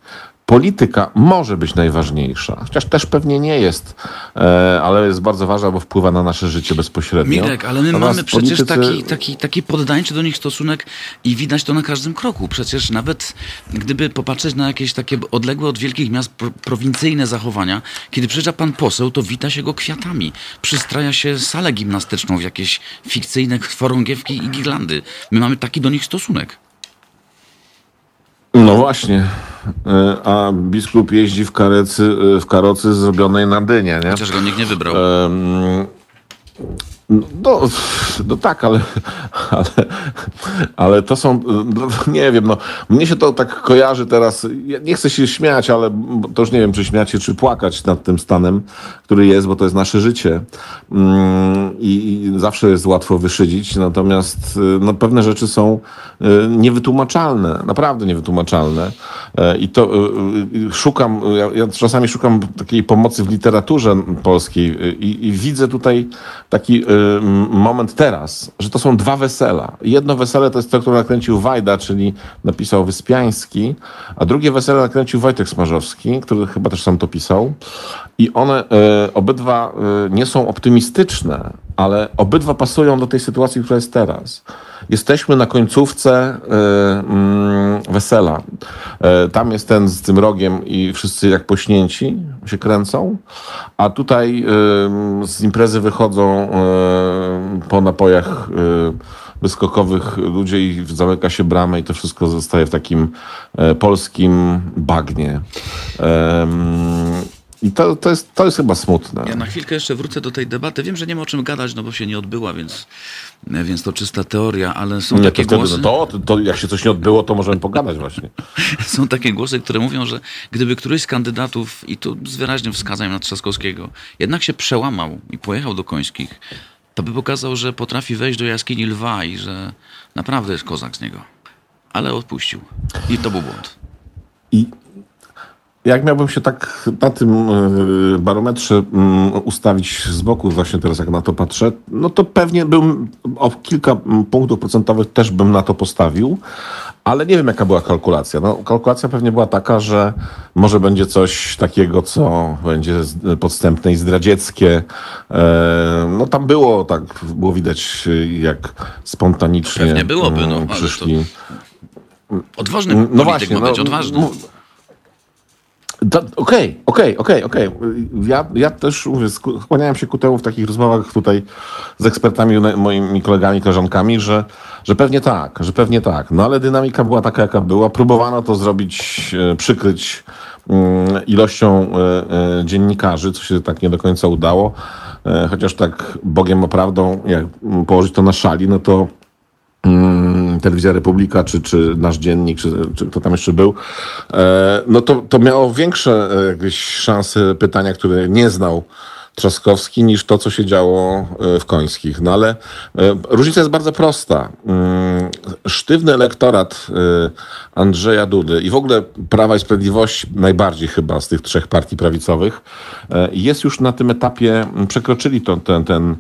Polityka może być najważniejsza, chociaż też pewnie nie jest, e, ale jest bardzo ważna, bo wpływa na nasze życie bezpośrednio. Mirek, ale my Natomiast mamy przecież politycy- taki, taki, taki poddańczy do nich stosunek i widać to na każdym kroku. Przecież nawet gdyby popatrzeć na jakieś takie odległe od wielkich miast pro, prowincyjne zachowania, kiedy przyjeżdża pan poseł, to wita się go kwiatami. Przystraja się salę gimnastyczną w jakieś fikcyjne chorągiewki i girlandy. My mamy taki do nich stosunek. No właśnie, E, a biskup jeździ w, karecy, e, w karocy zrobionej na dynie, nie? Chociaż go nikt nie wybrał. Em, No, no tak, ale, ale, ale to są, no, nie wiem, no, mnie się to tak kojarzy teraz, ja nie chcę się śmiać, ale to już nie wiem, czy śmiać się, czy płakać nad tym stanem, który jest, bo to jest nasze życie. Mm, i, i zawsze jest łatwo wyszydzić, natomiast no, pewne rzeczy są niewytłumaczalne, naprawdę niewytłumaczalne. I to szukam, ja, ja czasami szukam takiej pomocy w literaturze polskiej i, i widzę tutaj taki moment teraz, że to są dwa wesela. Jedno wesele to jest to, które nakręcił Wajda, czyli napisał Wyspiański, a drugie wesele nakręcił Wojtek Smarzowski, który chyba też sam to pisał. I one e, obydwa e, nie są optymistyczne, ale obydwa pasują do tej sytuacji, która jest teraz. Jesteśmy na końcówce y, mm, wesela. Y, tam jest ten z tym rogiem i wszyscy jak pośnięci się kręcą, a tutaj y, z imprezy wychodzą po napojach wyskokowych ludzie i zamyka się bramę i to wszystko zostaje w takim polskim bagnie. I to, to, jest, to jest chyba smutne. Ja na chwilkę jeszcze wrócę do tej debaty. Wiem, że nie ma o czym gadać, no bo się nie odbyła, więc, więc to czysta teoria, ale są nie, takie to głosy... no to, to jak się coś nie odbyło, to możemy pogadać właśnie. są takie głosy, które mówią, że gdyby któryś z kandydatów, i tu z wyraźnym wskazaniem na Trzaskowskiego, jednak się przełamał i pojechał do Końskich, to by pokazał, że potrafi wejść do jaskini lwa i że naprawdę jest kozak z niego. Ale odpuścił. I to był błąd. I jak miałbym się tak na tym e, barometrze mm, ustawić z boku, właśnie teraz jak na to patrzę, no to pewnie bym o kilka punktów procentowych też bym na to postawił, ale nie wiem jaka była kalkulacja. No, kalkulacja pewnie była taka, że może będzie coś takiego, co będzie podstępne i zdradzieckie. E, no tam było tak, było widać jak spontanicznie Pewnie byłoby, no, przyszli. Odważny no polityk właśnie, ma być no, odważny. Okej, okej, okej, okej. Ja, ja też mówię, skłaniałem się ku temu w takich rozmowach tutaj z ekspertami, moimi kolegami, koleżankami, że, że pewnie tak, że pewnie tak. No ale dynamika była taka, jaka była. Próbowano to zrobić, e, przykryć mm, ilością e, e, dziennikarzy, co się tak nie do końca udało. Chociaż tak Bogiem oprawdą, jak położyć to na szali, no to Mm, Telewizja Republika, czy, czy nasz dziennik, czy, czy kto tam jeszcze był, e, no to, to miało większe e, jakieś szanse pytania, które nie znał Trzaskowski niż to, co się działo e, w Końskich. No ale różnica jest bardzo prosta. Mm, sztywny elektorat Andrzeja Dudy i w ogóle Prawa i Sprawiedliwość najbardziej chyba z tych trzech partii prawicowych jest już na tym etapie, przekroczyli to, ten, ten,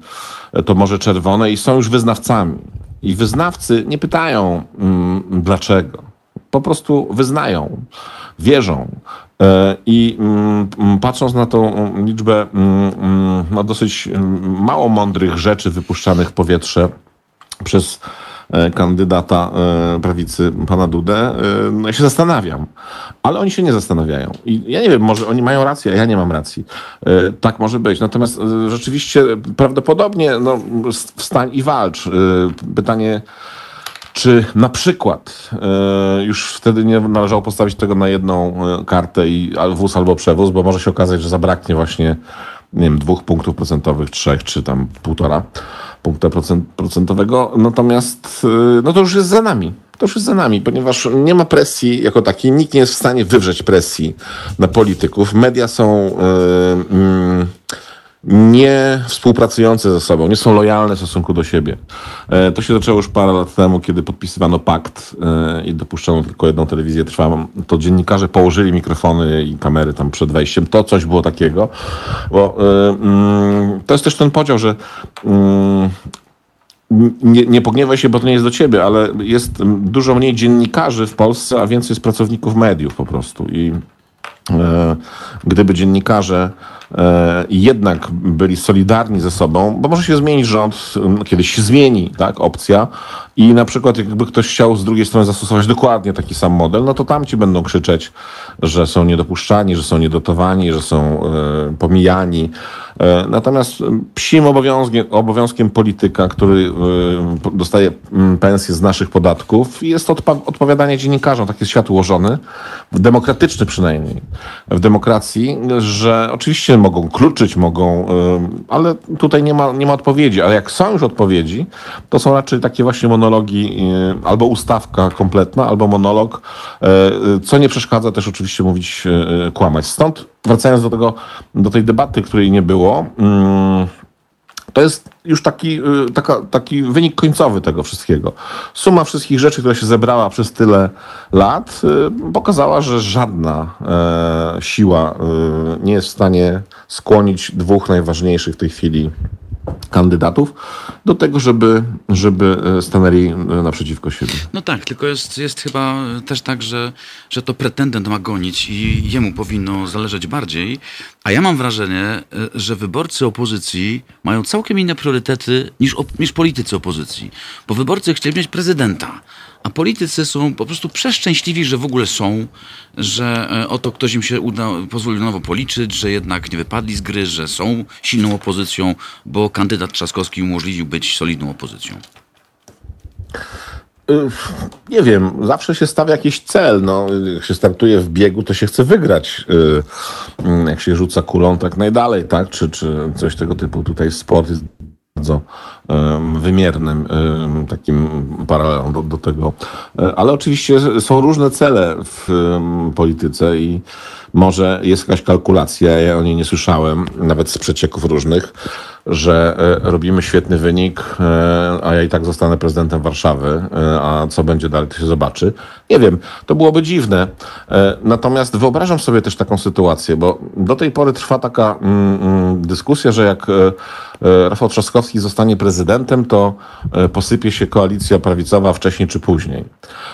to Morze Czerwone i są już wyznawcami. I wyznawcy nie pytają mm, dlaczego. Po prostu wyznają, wierzą. E, I mm, mm, patrząc na tą liczbę no, dosyć mało mądrych rzeczy wypuszczanych w powietrze przez kandydata e, prawicy, pana Dudę, e, no ja się zastanawiam. Ale oni się nie zastanawiają. I ja nie wiem, może oni mają rację, a ja nie mam racji. Tak może być. Natomiast rzeczywiście prawdopodobnie no, wstań i walcz. Pytanie, czy na przykład już wtedy nie należało postawić tego na jedną kartę i wóz albo przewóz, bo może się okazać, że zabraknie właśnie nie wiem, dwóch punktów procentowych, trzech czy tam półtora punkta procentowego. Natomiast y, no to już jest za nami. To już jest za nami, ponieważ nie ma presji jako takiej. Nikt nie jest w stanie wywrzeć presji na polityków. Media są. Yy, yy, nie współpracujące ze sobą, nie są lojalne w stosunku do siebie. E, to się zaczęło już parę lat temu, kiedy podpisywano pakt e, i dopuszczono tylko jedną telewizję trwałą. To dziennikarze położyli mikrofony i kamery tam przed wejściem. To coś było takiego. Bo e, mm, to jest też ten podział, że mm, nie, nie pogniewaj się, bo to nie jest do ciebie, ale jest dużo mniej dziennikarzy w Polsce, a więcej jest pracowników mediów po prostu. I gdyby dziennikarze jednak byli solidarni ze sobą, bo może się zmienić rząd, kiedyś się zmieni tak, opcja. I na przykład jakby ktoś chciał z drugiej strony zastosować dokładnie taki sam model, no to tamci będą krzyczeć, że są niedopuszczani, że są niedotowani, że są e, pomijani Natomiast psim obowiązkiem, obowiązkiem polityka, który e, dostaje pensję z naszych podatków, jest odpa- odpowiadanie dziennikarzom, tak jest świat ułożony, demokratyczny przynajmniej, w demokracji, że oczywiście mogą kluczyć, mogą, e, ale tutaj nie ma, nie ma odpowiedzi, ale jak są już odpowiedzi, to są raczej takie właśnie monologi, e, albo ustawka kompletna, albo monolog, e, e, co nie przeszkadza też oczywiście mówić, e, e, kłamać. Stąd wracając do tego, do tej debaty, której nie było, mm, to jest już taki, y, taka, taki wynik końcowy tego wszystkiego. Suma wszystkich rzeczy, która się zebrała przez tyle lat, y, pokazała, że żadna e, siła y, nie jest w stanie skłonić dwóch najważniejszych w tej chwili kandydatów do tego, żeby, żeby e, stanęli e, naprzeciwko siebie. No tak, tylko jest, jest chyba też tak, że, że to pretendent ma gonić i jemu powinno zależeć bardziej. A ja mam wrażenie, y, że wyborcy opozycji mają całkiem inne priorytety niż, niż politycy opozycji. Bo wyborcy chcieli mieć prezydenta. A politycy są po prostu przeszczęśliwi, że w ogóle są, że e, oto ktoś im się uda, pozwolił nowo policzyć, że jednak nie wypadli z gry, że są silną opozycją, bo kandydat Trzaskowski umożliwił być solidną opozycją. Y, Nie wiem, zawsze się stawia jakiś cel. No, jak się startuje w biegu, to się chce wygrać. Y, mm, Jak się rzuca kulą, tak najdalej, tak? Czy, czy coś tego typu. Tutaj sport jest bardzo wymiernym takim paralelem do, do tego. E, Ale oczywiście są różne cele w polityce i może jest jakaś kalkulacja, ja o niej nie słyszałem, nawet z przecieków różnych, że e, robimy świetny wynik, e, a ja i tak zostanę prezydentem Warszawy, e, a co będzie dalej, to się zobaczy. Nie wiem, to byłoby dziwne. Natomiast wyobrażam sobie też taką sytuację, bo do tej pory trwa taka mm, mm, dyskusja, że jak Rafał Trzaskowski zostanie prezydentem, to posypie się koalicja prawicowa wcześniej czy później.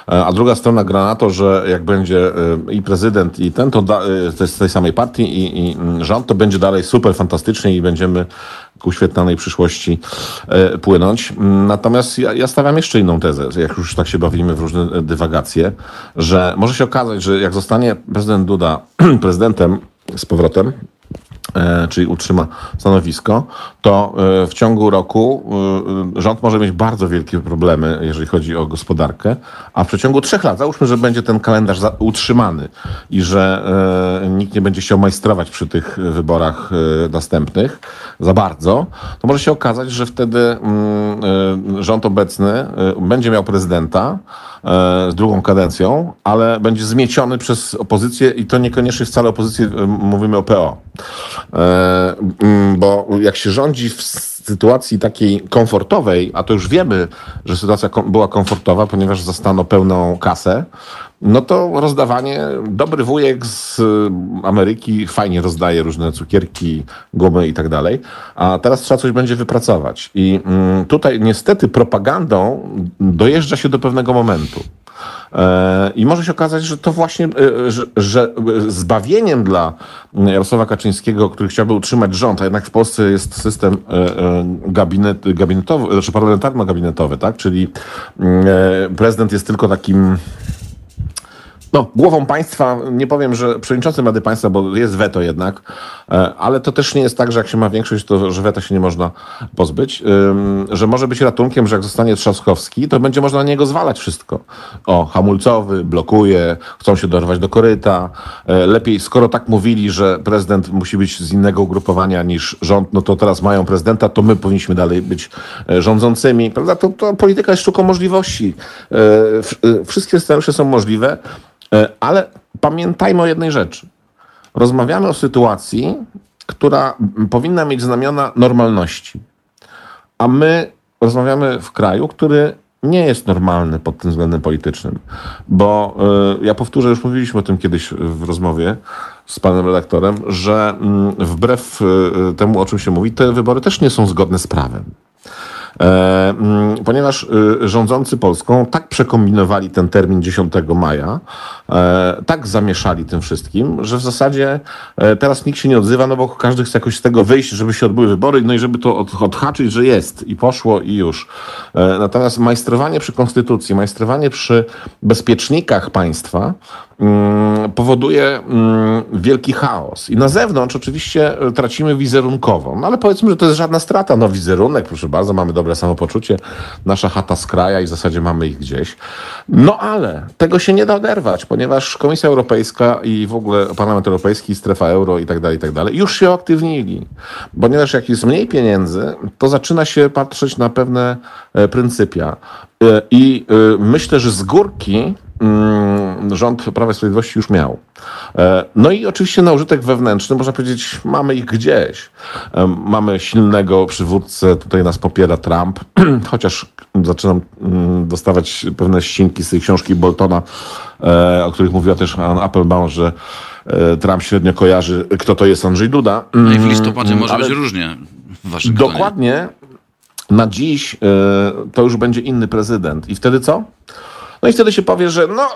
A druga strona gra na to, że jak będzie i prezydent, i ten, to z tej samej partii, i, i mm, rząd, to będzie dalej super fantastycznie i będziemy ku świetlanej przyszłości e, płynąć. Natomiast ja, ja stawiam jeszcze inną tezę, jak już tak się bawimy w różne dywagacje, że może się okazać, że jak zostanie prezydent Duda prezydentem z powrotem, czyli utrzyma stanowisko, to e, w ciągu roku e, rząd może mieć bardzo wielkie problemy, jeżeli chodzi o gospodarkę, a w przeciągu trzech lat, załóżmy, że będzie ten kalendarz utrzymany i że e, nikt nie będzie chciał majstrować przy tych wyborach e, następnych za bardzo, to może się okazać, że wtedy mm, e, rząd obecny e, będzie miał prezydenta e, z drugą kadencją, ale będzie zmieciony przez opozycję i to niekoniecznie wcale opozycję, e, mówimy o PO. E, Bo jak się rządzi w sytuacji takiej komfortowej, a to już wiemy, że sytuacja kom- była komfortowa, ponieważ zastano pełną kasę, no to rozdawanie, dobry wujek z y, Ameryki fajnie rozdaje różne cukierki, gumy i tak dalej, a teraz trzeba coś będzie wypracować. I mm, tutaj niestety propagandą dojeżdża się do pewnego momentu. E, I może się okazać, że to właśnie, e, że, że zbawieniem dla Jarosława Kaczyńskiego, który chciałby utrzymać rząd, a jednak w Polsce jest system e, e, gabinet, gabinetowy, znaczy parlamentarno-gabinetowy, tak? Czyli mm, e, prezydent jest tylko takim no, głową państwa, nie powiem, że przewodniczącym Rady Państwa, bo jest weto jednak, e, ale to też nie jest tak, że jak się ma większość, to że weta się nie można pozbyć, że może być ratunkiem, że jak zostanie Trzaskowski, to będzie można na niego zwalać wszystko. O, hamulcowy, blokuje, chcą się dorwać do koryta. E, Lepiej, skoro tak mówili, że prezydent musi być z innego ugrupowania niż rząd, no to teraz mają prezydenta, to my powinniśmy dalej być e, rządzącymi, prawda? To, to polityka jest sztuką możliwości. Wszystkie scenariusze są możliwe. E, Ale pamiętajmy o jednej rzeczy. Rozmawiamy o sytuacji, która powinna mieć znamiona normalności. A my rozmawiamy w kraju, który nie jest normalny pod tym względem politycznym. Bo y, ja powtórzę, już mówiliśmy o tym kiedyś w rozmowie z panem redaktorem, że mm, wbrew y, temu, o czym się mówi, te wybory też nie są zgodne z prawem. E, mm, ponieważ y, rządzący Polską tak przekombinowali ten termin 10 maja, e, tak zamieszali tym wszystkim, że w zasadzie e, teraz nikt się nie odzywa, no bo każdy chce jakoś z tego wyjść, żeby się odbyły wybory, no i żeby to od, odhaczyć, że jest i poszło i już. Natomiast majstrowanie przy konstytucji, majstrowanie przy bezpiecznikach państwa powoduje mm, wielki chaos. I na zewnątrz oczywiście e, tracimy wizerunkowo. No ale powiedzmy, że to jest żadna strata. No wizerunek, proszę bardzo, mamy dobre samopoczucie, nasza chata z kraja i w zasadzie mamy ich gdzieś. No ale tego się nie da oderwać, ponieważ Komisja Europejska i w ogóle Parlament Europejski, strefa euro i tak dalej, i tak dalej, już się aktywnili. Ponieważ jak jest mniej pieniędzy, to zaczyna się patrzeć na pewne e, pryncypia. E, I myślę, że z górki mm, rząd Prawa i Sprawiedliwości już miał. E, No i oczywiście na użytek wewnętrzny, można powiedzieć, mamy ich gdzieś. E, Mamy silnego przywódcę, tutaj nas popiera Trump, chociaż zaczynam mm, dostawać pewne ścinki z tej książki Boltona, e, o których mówiła też Ann Applebaum, że Trump średnio kojarzy, kto to jest Andrzej Duda. No i w listopadzie Mm, może ale- być różnie w. Dokładnie. Na dziś to już będzie inny prezydent. I wtedy co? No i wtedy się powie, że no,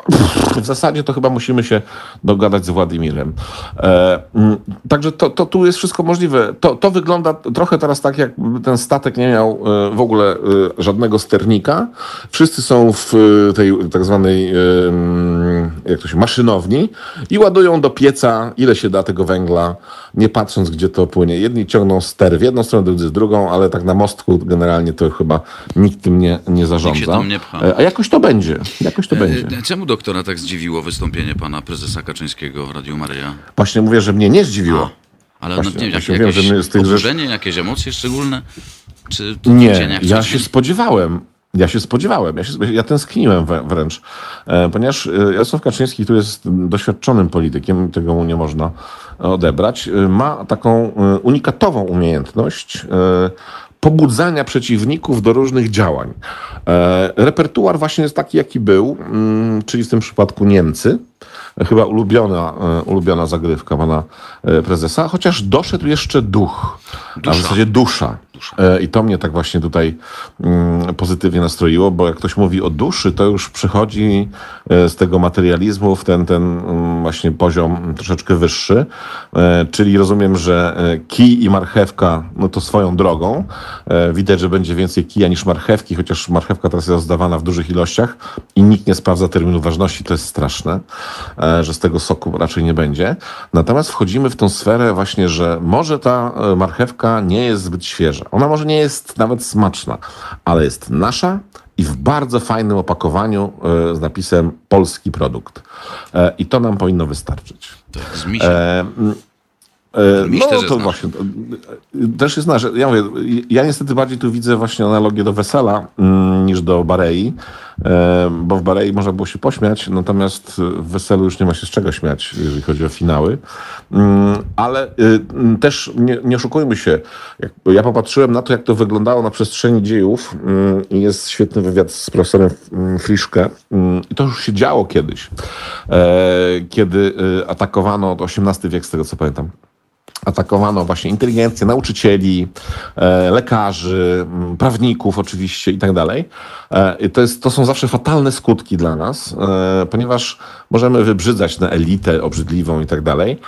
w zasadzie to chyba musimy się dogadać z Władimirem. E, mm, także to, to tu jest wszystko możliwe. To, to wygląda trochę teraz tak, jakby ten statek nie miał e, w ogóle e, żadnego sternika. Wszyscy są w e, tej tak zwanej mm, jak to się, maszynowni i ładują do pieca ile się da tego węgla, nie patrząc gdzie to płynie. Jedni ciągną ster w jedną stronę, drudzy w drugą, ale tak na mostku generalnie to chyba nikt tym nie, nie zarządza. nie. E, A jakoś to będzie. Jakoś to będzie. E, Czemu doktora tak zdziwiło wystąpienie pana prezesa Kaczyńskiego w Radiu Maryja? Właśnie mówię, że mnie nie zdziwiło. Ale no, Właśnie, nie wiem, jak, właśnie wiem, jakieś że z tych oburzenie, jakieś emocje szczególne? Czy to Nie, jak ja się spodziewałem. Ja się spodziewałem, ja, się, ja tęskniłem wrę- wręcz, e, ponieważ e, Jarosław Kaczyński, który jest doświadczonym politykiem, tego mu nie można odebrać, e, ma taką e, unikatową umiejętność e, pobudzania przeciwników do różnych działań. E, repertuar właśnie jest taki, jaki był, mm, czyli w tym przypadku Niemcy, chyba ulubiona, e, ulubiona zagrywka pana e, prezesa, chociaż doszedł jeszcze duch, a w zasadzie dusza. E, I to mnie tak właśnie tutaj mm, pozytywnie nastroiło, bo jak ktoś mówi o duszy, to już przychodzi z tego materializmu w ten, ten mm, właśnie poziom troszeczkę wyższy. Czyli rozumiem, że kij i marchewka, no to swoją drogą. Widać, że będzie więcej kija niż marchewki, chociaż marchewka teraz jest rozdawana w dużych ilościach i nikt nie sprawdza terminu ważności, to jest straszne, że z tego soku raczej nie będzie. Natomiast wchodzimy w tą sferę właśnie, że może ta e, marchewka nie jest zbyt świeża. Ona może nie jest nawet smaczna, ale jest nasza i w bardzo fajnym opakowaniu e, z napisem polski produkt. E, I to nam powinno wystarczyć. Tak, z misiem. E, e, Miś no też to nasz. właśnie. e, Też jest nasz. Ja mówię, ja niestety bardziej tu widzę właśnie analogię do wesela mm, niż do Barei, e, bo w Barei można było się pośmiać, natomiast w weselu już nie ma się z czego śmiać, jeżeli chodzi o finały. Mm, Ale y, też nie, nie oszukujmy się. Ja popatrzyłem na to, jak to wyglądało na przestrzeni dziejów mm, i jest świetny wywiad z profesorem mm, Friszke i to już się działo kiedyś, e, kiedy y, atakowano XVIII wiek, z tego co pamiętam atakowano właśnie inteligencję nauczycieli, e, lekarzy, prawników oczywiście i tak dalej. E, to, jest, to są zawsze fatalne skutki dla nas, e, ponieważ możemy wybrzydzać na elitę obrzydliwą i tak dalej.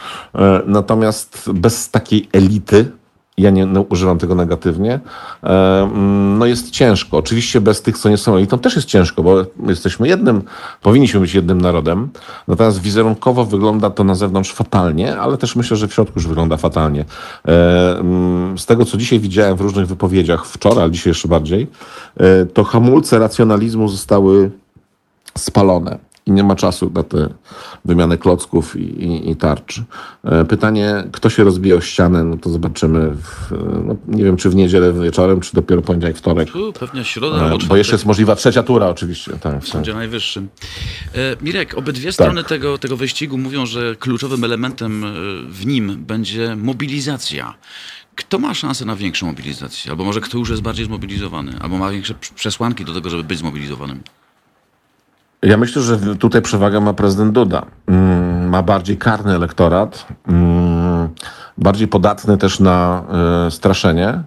Natomiast bez takiej elity ja nie no, używam tego negatywnie, e, mm, no jest ciężko. Oczywiście bez tych, co nie są elitą, też jest ciężko, bo jesteśmy jednym, powinniśmy być jednym narodem, natomiast wizerunkowo wygląda to na zewnątrz fatalnie, ale też myślę, że w środku już wygląda fatalnie. E, mm, Z tego, co dzisiaj widziałem w różnych wypowiedziach, wczoraj, ale dzisiaj jeszcze bardziej, e, to hamulce racjonalizmu zostały spalone i nie ma czasu na tę wymianę klocków i, i, i tarcz. E, Pytanie, kto się rozbije o ścianę, no to zobaczymy, w, no, nie wiem, czy w niedzielę wieczorem, czy dopiero poniedziałek, wtorek. Tu pewnie środa E, Bo czwartek jeszcze jest możliwa trzecia tura oczywiście. Tak, w tak. Sądzie Najwyższym. E, Mirek, obydwie strony tego, tego wyścigu mówią, że kluczowym elementem w nim będzie mobilizacja. Kto ma szansę na większą mobilizację? Albo może kto już jest bardziej zmobilizowany? Albo ma większe przesłanki do tego, żeby być zmobilizowanym? Ja myślę, że tutaj przewagę ma prezydent Duda. Mm, Ma bardziej karny elektorat, mm, bardziej podatny też na e, straszenie.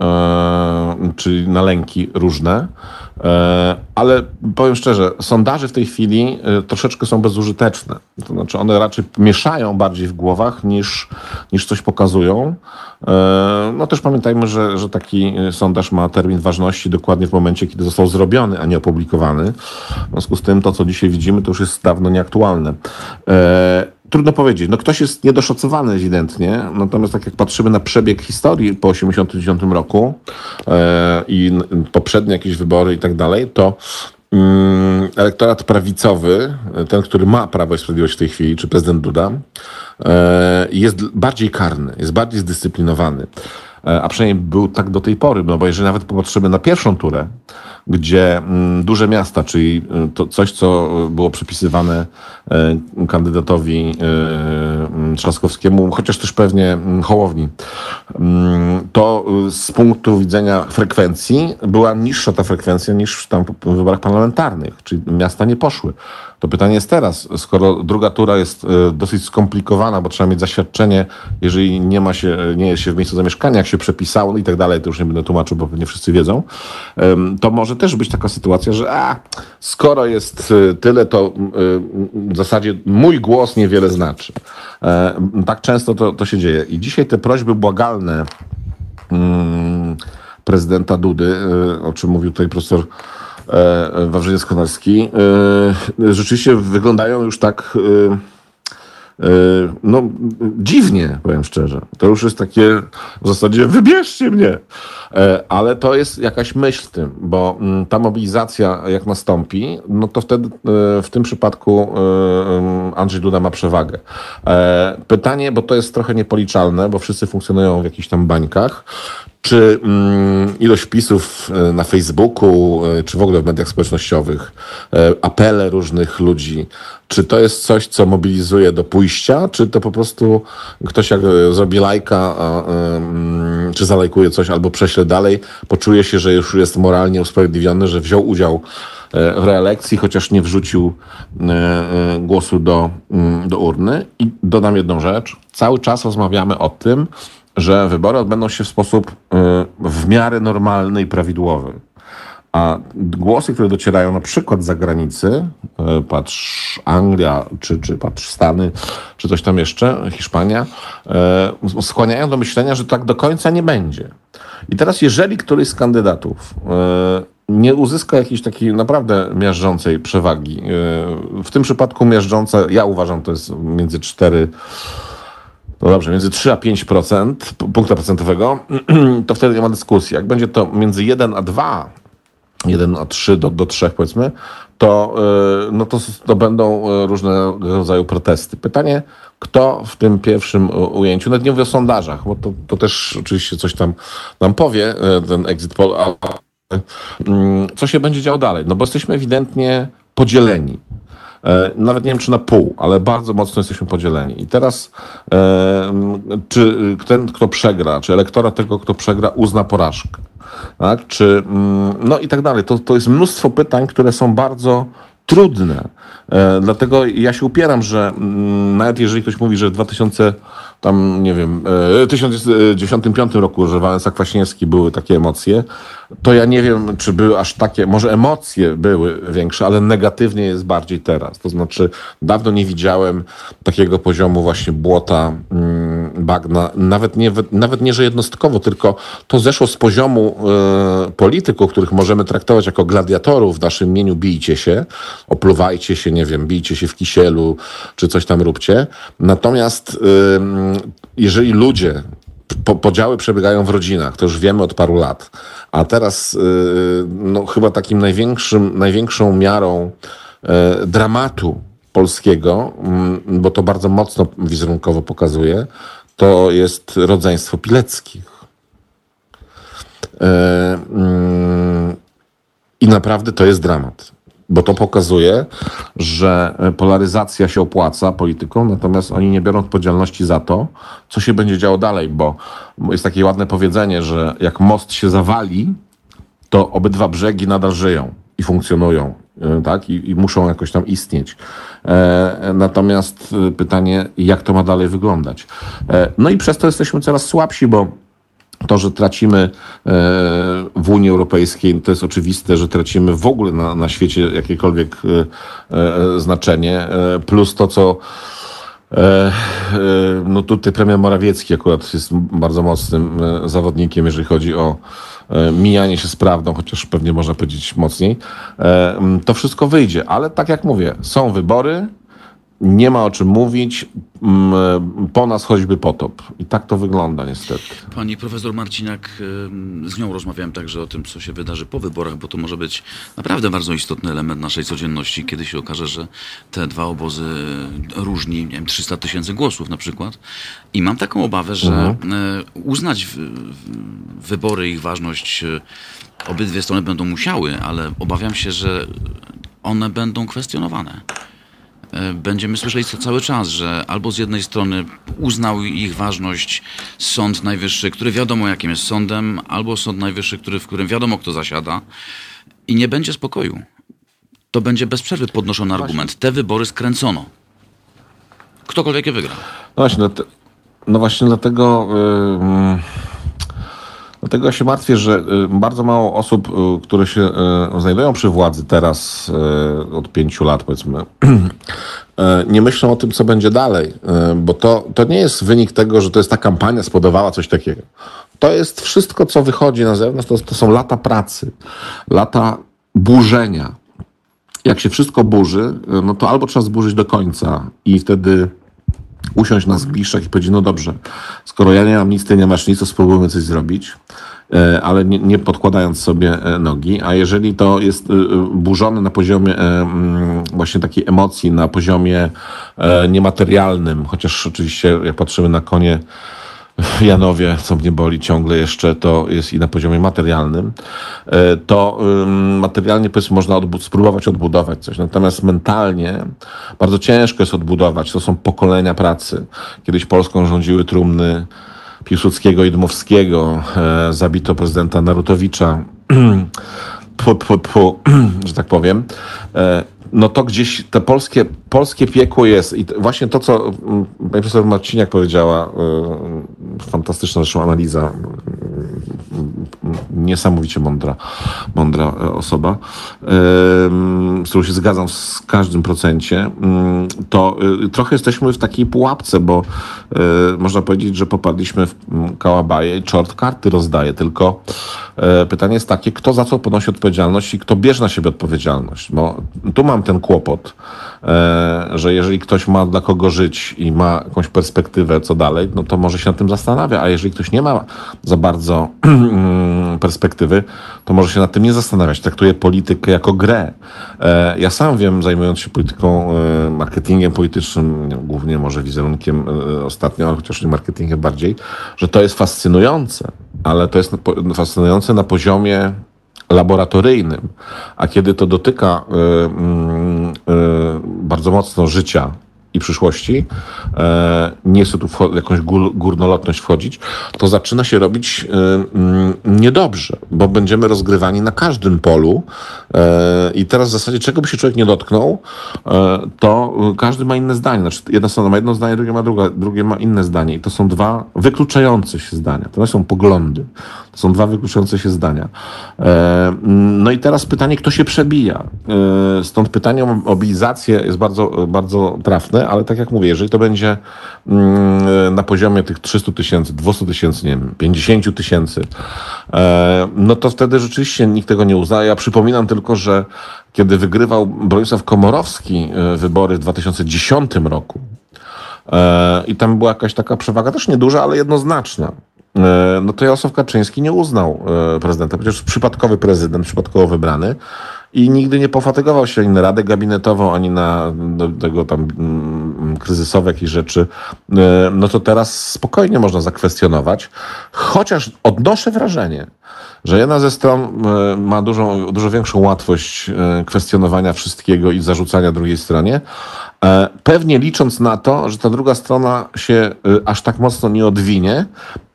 E, czyli na lęki różne. E, ale powiem szczerze, sondaże w tej chwili e, troszeczkę są bezużyteczne. To znaczy one raczej mieszają bardziej w głowach niż, niż coś pokazują. No też pamiętajmy, że, że taki sondaż ma termin ważności dokładnie w momencie, kiedy został zrobiony, a nie opublikowany. W związku z tym to, co dzisiaj widzimy, to już jest dawno nieaktualne. Trudno powiedzieć. No ktoś jest niedoszacowany ewidentnie, natomiast tak jak patrzymy na przebieg historii po 1989 roku e, i poprzednie jakieś wybory i tak dalej, to mm, elektorat prawicowy, ten, który ma Prawo i Sprawiedliwość w tej chwili, czy prezydent Duda, e, jest bardziej karny, jest bardziej zdyscyplinowany. E, a przynajmniej był tak do tej pory, no bo jeżeli nawet popatrzymy na pierwszą turę, gdzie mm, duże miasta, czyli y, to coś, co było przypisywane y, kandydatowi y, Trzaskowskiemu, chociaż też pewnie mm, Hołowni, mm, to z punktu widzenia frekwencji była niższa ta frekwencja niż tam w wyborach parlamentarnych, czyli miasta nie poszły. To pytanie jest teraz, skoro druga tura jest e, dosyć skomplikowana, bo trzeba mieć zaświadczenie, jeżeli nie ma się, nie jest się w miejscu zamieszkania, jak się przepisało i tak dalej, to już nie będę tłumaczył, bo pewnie wszyscy wiedzą, to może też być taka sytuacja, że a, skoro jest e, tyle, to e, w zasadzie mój głos niewiele znaczy. Tak często to, to się dzieje. I dzisiaj te prośby błagalne mm, prezydenta Dudy, o czym mówił tutaj profesor E, Wawrzyniec Konarski, e, rzeczywiście wyglądają już tak e, no, dziwnie, powiem szczerze. To już jest takie w zasadzie wybierzcie mnie. Ale to jest jakaś myśl w tym, bo mm, ta mobilizacja jak nastąpi, no to wtedy w tym przypadku Andrzej Duda ma przewagę. Pytanie, bo to jest trochę niepoliczalne, bo wszyscy funkcjonują w jakichś tam bańkach. Czy mm, ilość wpisów e, na Facebooku, e, czy w ogóle w mediach społecznościowych, e, apele różnych ludzi, czy to jest coś, co mobilizuje do pójścia, czy to po prostu ktoś jak zrobi lajka, mm, czy zalajkuje coś, albo prześle dalej, poczuje się, że już jest moralnie usprawiedliwiony, że wziął udział w reelekcji, chociaż nie wrzucił głosu do, mm, do urny. I dodam jedną rzecz. Cały czas rozmawiamy o tym, że wybory odbędą się w sposób y, w miarę normalny i prawidłowy. A głosy, które docierają na przykład z zagranicy, y, patrz Anglia, czy, czy patrz Stany, czy coś tam jeszcze, Hiszpania, y, skłaniają do myślenia, że tak do końca nie będzie. I teraz, jeżeli któryś z kandydatów nie uzyska jakiejś takiej naprawdę miażdżącej przewagi, w tym przypadku miażdżąca, ja uważam, to jest między 4 no dobrze, między 3 a 5% punktu procentowego, to wtedy nie ma dyskusji. Jak będzie to między 1 a 2, 1 a 3 do, do 3 powiedzmy, to, y, no to, to będą y, różnego rodzaju protesty. Pytanie, kto w tym pierwszym ujęciu, nawet nie mówię o sondażach, bo to, to też oczywiście coś tam nam powie, y, ten exit poll, mm, co się będzie działo dalej? No bo jesteśmy ewidentnie podzieleni. E, nawet nie wiem czy na pół, ale bardzo mocno jesteśmy podzieleni. I teraz e, czy ten, kto przegra, czy elektorat tego, kto przegra, uzna porażkę? Tak? Czy, no i tak dalej. To, to jest mnóstwo pytań, które są bardzo trudne. E, dlatego ja się upieram, że nawet jeżeli ktoś mówi, że w 2000 tam, nie wiem, w 1995 roku, że Wałęsa Kwaśniewski były takie emocje, to ja nie wiem, czy były aż takie, może emocje były większe, ale negatywnie jest bardziej teraz. To znaczy, dawno nie widziałem takiego poziomu właśnie błota, mm, bagna, nawet nie, nawet nie, że jednostkowo, tylko to zeszło z poziomu y, polityków, których możemy traktować jako gladiatorów w naszym imieniu, bijcie się, opluwajcie się, nie wiem, bijcie się w kisielu, czy coś tam róbcie. Natomiast y, jeżeli ludzie po, podziały przebiegają w rodzinach, to już wiemy od paru lat. A teraz y, no, chyba takim największym, największą miarą y, dramatu polskiego, mm, bo to bardzo mocno wizerunkowo pokazuje, to jest rodzeństwo Pileckich. Y, mm, I naprawdę to jest dramat bo to pokazuje, że polaryzacja się opłaca politykom, natomiast oni nie biorą odpowiedzialności za to, co się będzie działo dalej, bo jest takie ładne powiedzenie, że jak most się zawali, to obydwa brzegi nadal żyją i funkcjonują, e, tak? I, i muszą jakoś tam istnieć. E, natomiast e, pytanie, jak to ma dalej wyglądać? E, no i przez to jesteśmy coraz słabsi, bo To, że tracimy e, w Unii Europejskiej, to jest oczywiste, że tracimy w ogóle na, na świecie jakiekolwiek e, e, znaczenie. Plus to, co no tutaj premier Morawiecki akurat jest bardzo mocnym zawodnikiem, jeżeli chodzi o mijanie się z prawdą, chociaż pewnie można powiedzieć mocniej. To wszystko wyjdzie, ale tak jak mówię, są wybory, nie ma o czym mówić, m, po nas choćby potop. I tak to wygląda niestety. Pani profesor Marciniak, z nią rozmawiałem także o tym, co się wydarzy po wyborach, bo to może być naprawdę bardzo istotny element naszej codzienności, kiedy się okaże, że te dwa obozy różni, nie wiem, 300 tysięcy głosów na przykład. I mam taką obawę, że y, uznać w, w, wybory, ich ważność y, obydwie strony będą musiały, ale obawiam się, że one będą kwestionowane. E, Będziemy słyszeli co cały czas, że albo z jednej strony uznał ich ważność Sąd Najwyższy, który wiadomo jakim jest sądem, albo Sąd Najwyższy, który, w którym wiadomo kto zasiada i nie będzie spokoju. To będzie bez przerwy podnoszony argument. Te wybory skręcono. Ktokolwiek je wygra. No właśnie, dlate- no właśnie dlatego, ym, dlatego się martwię, że y, bardzo mało osób, y, które się y, znajdują przy władzy teraz od pięciu lat powiedzmy, nie myślą o tym, co będzie dalej, bo to, to nie jest wynik tego, że to jest ta kampania spodobała coś takiego. To jest wszystko, co wychodzi na zewnątrz, to, to są lata pracy, lata burzenia. Jak się wszystko burzy, no to albo trzeba zburzyć do końca i wtedy usiąść na zgliszczach i powiedzieć, no dobrze, skoro ja nie mam nic, ty nie masz nic, to spróbujmy coś zrobić, e, ale nie, nie podkładając sobie e, nogi, a jeżeli to jest e, burzone na poziomie mm, właśnie takiej emocji, na poziomie niematerialnym, chociaż oczywiście jak patrzymy na konie Janowie, co mnie boli ciągle jeszcze, to jest i na poziomie materialnym, e, to materialnie powiedzmy można odbu- spróbować odbudować coś. Natomiast mentalnie bardzo ciężko jest odbudować. To są pokolenia pracy. Kiedyś Polską rządziły trumny Piłsudskiego i Dmowskiego, e, zabito prezydenta Narutowicza, pu, pu, pu, że tak powiem. E, no to gdzieś te polskie, polskie piekło jest i właśnie to, co mm, pani profesor Marciniak powiedziała, y, fantastyczna zresztą analiza, y, niesamowicie mądra, mądra e, osoba, z którą się zgadzam z każdym procencie, y, to y, trochę jesteśmy w takiej pułapce, bo y, można powiedzieć, że popadliśmy w mm, kałabaję i czort karty rozdaje, tylko e, pytanie jest takie, kto za co ponosi odpowiedzialność i kto bierze na siebie odpowiedzialność, bo tu mam ten kłopot, e, że jeżeli ktoś ma dla kogo żyć i ma jakąś perspektywę, co dalej, no to może się nad tym zastanawia, a jeżeli ktoś nie ma za bardzo perspektywy, to może się nad tym nie zastanawiać. Traktuje politykę jako grę. E, ja sam wiem, zajmując się polityką, e, marketingiem politycznym, nie, głównie może wizerunkiem e, ostatnio, chociaż nie marketingiem bardziej, że to jest fascynujące, ale to jest fascynujące na poziomie laboratoryjnym, a kiedy to dotyka y, bardzo mocno życia i przyszłości, e, nie chcę tu w jakąś gór, górnolotność wchodzić, to zaczyna się robić y, y, niedobrze, bo będziemy rozgrywani na każdym polu e, i teraz w zasadzie czego by się człowiek nie dotknął, e, to każdy ma inne zdanie. Znaczy, jedna strona ma jedno zdanie, drugie ma druga, drugie ma inne zdanie i to są dwa wykluczające się zdania. To nie są poglądy. To są dwa wykluczające się zdania. E, No i teraz pytanie, kto się przebija? E, Stąd pytanie o mobilizację jest bardzo, bardzo trafne, ale tak jak mówię, jeżeli to będzie mm, na poziomie tych 300 tysięcy, 200 tysięcy, nie wiem, 50 tysięcy, e, no to wtedy rzeczywiście nikt tego nie uzna. Ja przypominam tylko, że kiedy wygrywał Bronisław Komorowski e, wybory w 2010 roku, E, I tam była jakaś taka przewaga, też nieduża, ale jednoznaczna. No to Jarosław Kaczyński nie uznał prezydenta. Przecież przypadkowy prezydent, przypadkowo wybrany i nigdy nie pofatygował się ani na radę gabinetową, ani na do tego tam mm, kryzysowe jakieś rzeczy. E, No to teraz spokojnie można zakwestionować. Chociaż odnoszę wrażenie, że jedna ze stron e, ma dużą, dużo większą łatwość e, kwestionowania wszystkiego i zarzucania drugiej stronie, pewnie licząc na to, że ta druga strona się aż tak mocno nie odwinie,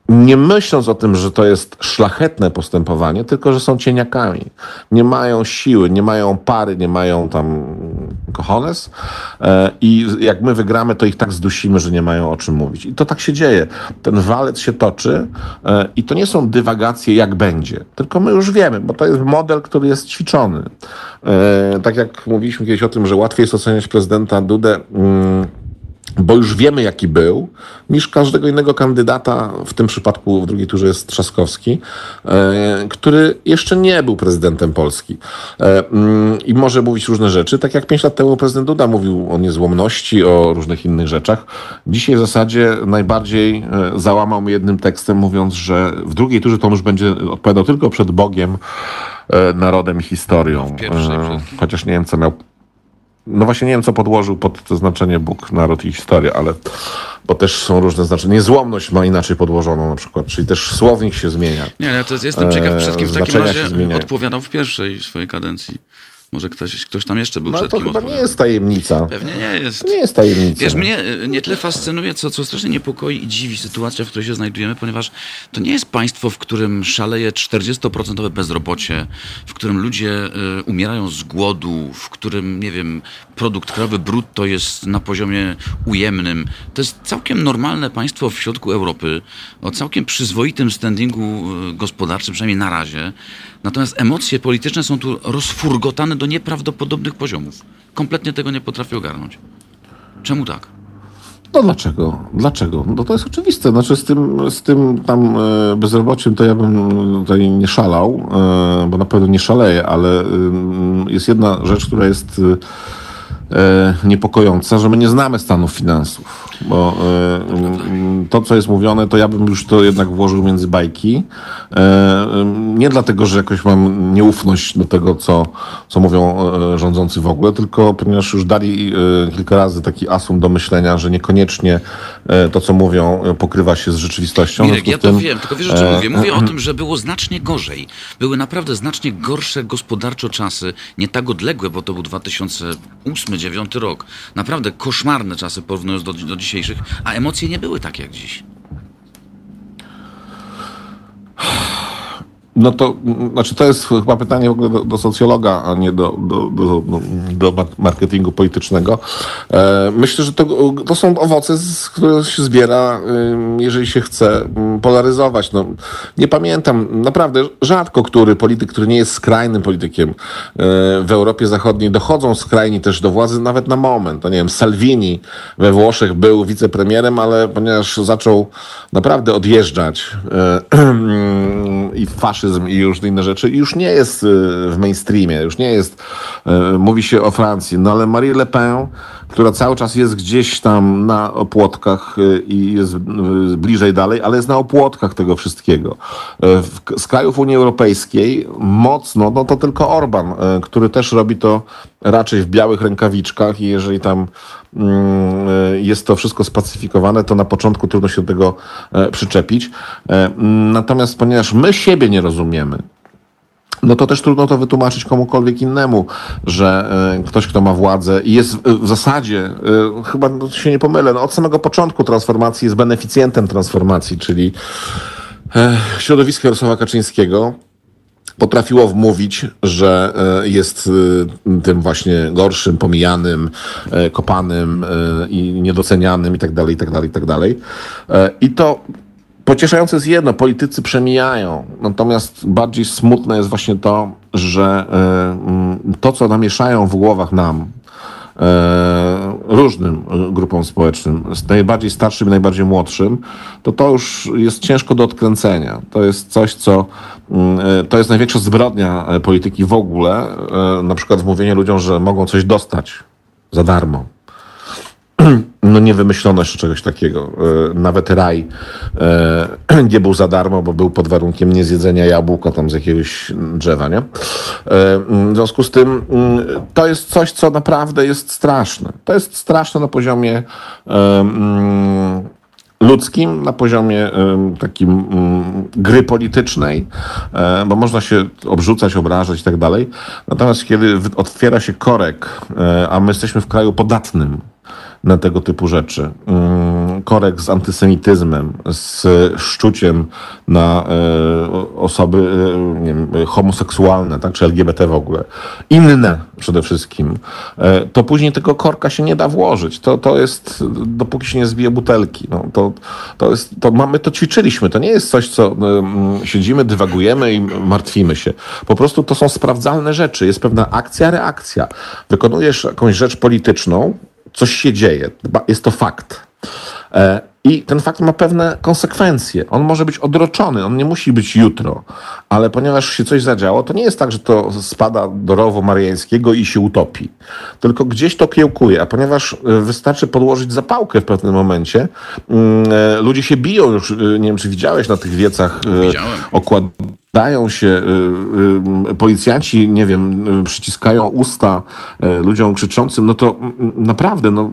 nie myśląc o tym, że to jest szlachetne postępowanie, tylko że są cieniakami. Nie mają siły, nie mają pary, nie mają tam cojones e, i jak my wygramy, to ich tak zdusimy, że nie mają o czym mówić. I to tak się dzieje. Ten walec się toczy e, i to nie są dywagacje, jak będzie, tylko my już wiemy, bo to jest model, który jest ćwiczony. E, tak jak mówiliśmy kiedyś o tym, że łatwiej jest oceniać prezydenta Dudę. Bo już wiemy, jaki był, niż każdego innego kandydata, w tym przypadku w drugiej turze jest Trzaskowski, e, który jeszcze nie był prezydentem Polski. E, mm, I może mówić różne rzeczy, tak jak pięć lat temu prezydent Duda mówił o niezłomności, o różnych innych rzeczach. Dzisiaj w zasadzie najbardziej e, załamał mnie jednym tekstem, mówiąc, że w drugiej turze to on już będzie odpowiadał tylko przed Bogiem, narodem i historią. Chociaż nie wiem, co miał no właśnie nie wiem, co podłożył pod to znaczenie Bóg, naród i historia, ale bo też są różne znaczenia. Niezłomność ma inaczej podłożoną na przykład, czyli też słownik się zmienia. Nie, ale to jest, jestem ciekaw, przed kim w takim razie odpowiadał w pierwszej swojej kadencji. Może ktoś, ktoś tam jeszcze był No przed to kim chyba nie jest tajemnica. Pewnie nie jest. To nie jest tajemnica. Wiesz, mnie y, nie tyle fascynuje, co, co strasznie niepokoi i dziwi sytuacja, w której się znajdujemy, ponieważ to nie jest państwo, w którym szaleje 40% bezrobocie, w którym ludzie y, umierają z głodu, w którym, nie wiem, produkt krajowy brutto jest na poziomie ujemnym. To jest całkiem normalne państwo w środku Europy, o całkiem przyzwoitym standingu y, gospodarczym, przynajmniej na razie. Natomiast emocje polityczne są tu rozfurgotane do nieprawdopodobnych poziomów. Kompletnie tego nie potrafię ogarnąć. Czemu tak? No dlaczego? Dlaczego? No to jest oczywiste. Znaczy z tym, z tym tam e, bezrobociem to ja bym tutaj nie szalał, e, bo na pewno nie szaleję, ale e, jest jedna rzecz, która jest e, niepokojąca, że my nie znamy stanów finansów. Bo e, to, co jest mówione, to ja bym już to jednak włożył między bajki. E, e, nie dlatego, że jakoś mam nieufność do tego, co, co mówią e, rządzący w ogóle, tylko ponieważ już dali e, kilka razy taki asum do myślenia, że niekoniecznie e, to, co mówią, e, pokrywa się z rzeczywistością. Mirek, ja to tym, wiem, tylko wiesz o czym e, mówię? Mówię o tym, że było znacznie gorzej. Były naprawdę znacznie gorsze gospodarczo czasy, nie tak odległe, bo to był 2008-2009 rok. Naprawdę koszmarne czasy porównując do, do dzisiejszych, a emocje nie były takie jak dziś. No to znaczy to jest chyba pytanie w ogóle do, do socjologa, a nie do, do, do, do, do mar- marketingu politycznego. E, myślę, że to, to są owoce, które się zbiera, jeżeli się chce polaryzować. No, nie pamiętam, naprawdę rzadko który polityk, który nie jest skrajnym politykiem e, w Europie Zachodniej, dochodzą skrajni też do władzy nawet na moment. No nie wiem, Salvini we Włoszech był wicepremierem, ale ponieważ zaczął naprawdę odjeżdżać e, i faszyzm i różne inne rzeczy, już nie jest e, w mainstreamie, już nie jest, e, mówi się o Francji, no ale Marie Le Pen, która cały czas jest gdzieś tam na opłotkach e, i jest e, bliżej dalej, ale jest na opłotkach tego wszystkiego. E, z krajów Unii Europejskiej mocno, no to tylko Orban, e, który też robi to raczej w białych rękawiczkach i jeżeli tam mm, e, jest to wszystko spacyfikowane, to na początku trudno się do tego przyczepić. Natomiast ponieważ my siebie nie rozumiemy, no to też trudno to wytłumaczyć komukolwiek innemu, że e, ktoś, kto ma władzę i jest w, zasadzie, e, chyba no, się nie pomylę, no, od samego początku transformacji jest beneficjentem transformacji, czyli e, środowisko Jarosława Kaczyńskiego potrafiło wmówić, że jest tym właśnie gorszym, pomijanym, kopanym i niedocenianym i tak dalej, i tak dalej, i tak dalej. I to pocieszające jest jedno, politycy przemijają. Natomiast bardziej smutne jest właśnie to, że e, mm, to, co namieszają w głowach nam, e, różnym e, grupom społecznym, najbardziej starszym i najbardziej młodszym, to to już jest ciężko do odkręcenia. To jest coś, co mm, to jest największa zbrodnia polityki w ogóle, na przykład wmówienie ludziom, że mogą coś dostać za darmo. No nie wymyślono jeszcze czegoś takiego. E, Nawet raj e, nie był za darmo, bo był pod warunkiem niezjedzenia jabłka tam z jakiegoś drzewa, nie? E, W związku z tym mm, to jest coś, co naprawdę jest straszne. To jest straszne na poziomie mm, ludzkim, na poziomie takim mm, gry politycznej, bo można się obrzucać, obrażać i tak dalej. Natomiast kiedy otwiera się korek, a my jesteśmy w kraju podatnym na tego typu rzeczy, mm, korek z antysemityzmem, z szczuciem na e, osoby e, wiem, homoseksualne, tak, czy LGBT w ogóle, inne przede wszystkim, e, to później tego korka się nie da włożyć. To, to jest, dopóki się nie zbije butelki. No, to, to jest, to mamy, to ćwiczyliśmy. To nie jest coś, co siedzimy, dywagujemy i martwimy się. Po prostu to są sprawdzalne rzeczy. Jest pewna akcja, reakcja. Wykonujesz jakąś rzecz polityczną, coś się dzieje. Jest to fakt. E, I ten fakt ma pewne konsekwencje. On może być odroczony, on nie musi być jutro, ale ponieważ się coś zadziało, to nie jest tak, że to spada do rowu mariańskiego i się utopi, tylko gdzieś to kiełkuje, a ponieważ e, wystarczy podłożyć zapałkę w pewnym momencie, mm, e, ludzie się biją już, nie wiem czy widziałeś na tych wiecach Widziałem. Okładają się, policjanci, nie wiem, przyciskają usta ludziom krzyczącym, no to mm, naprawdę, no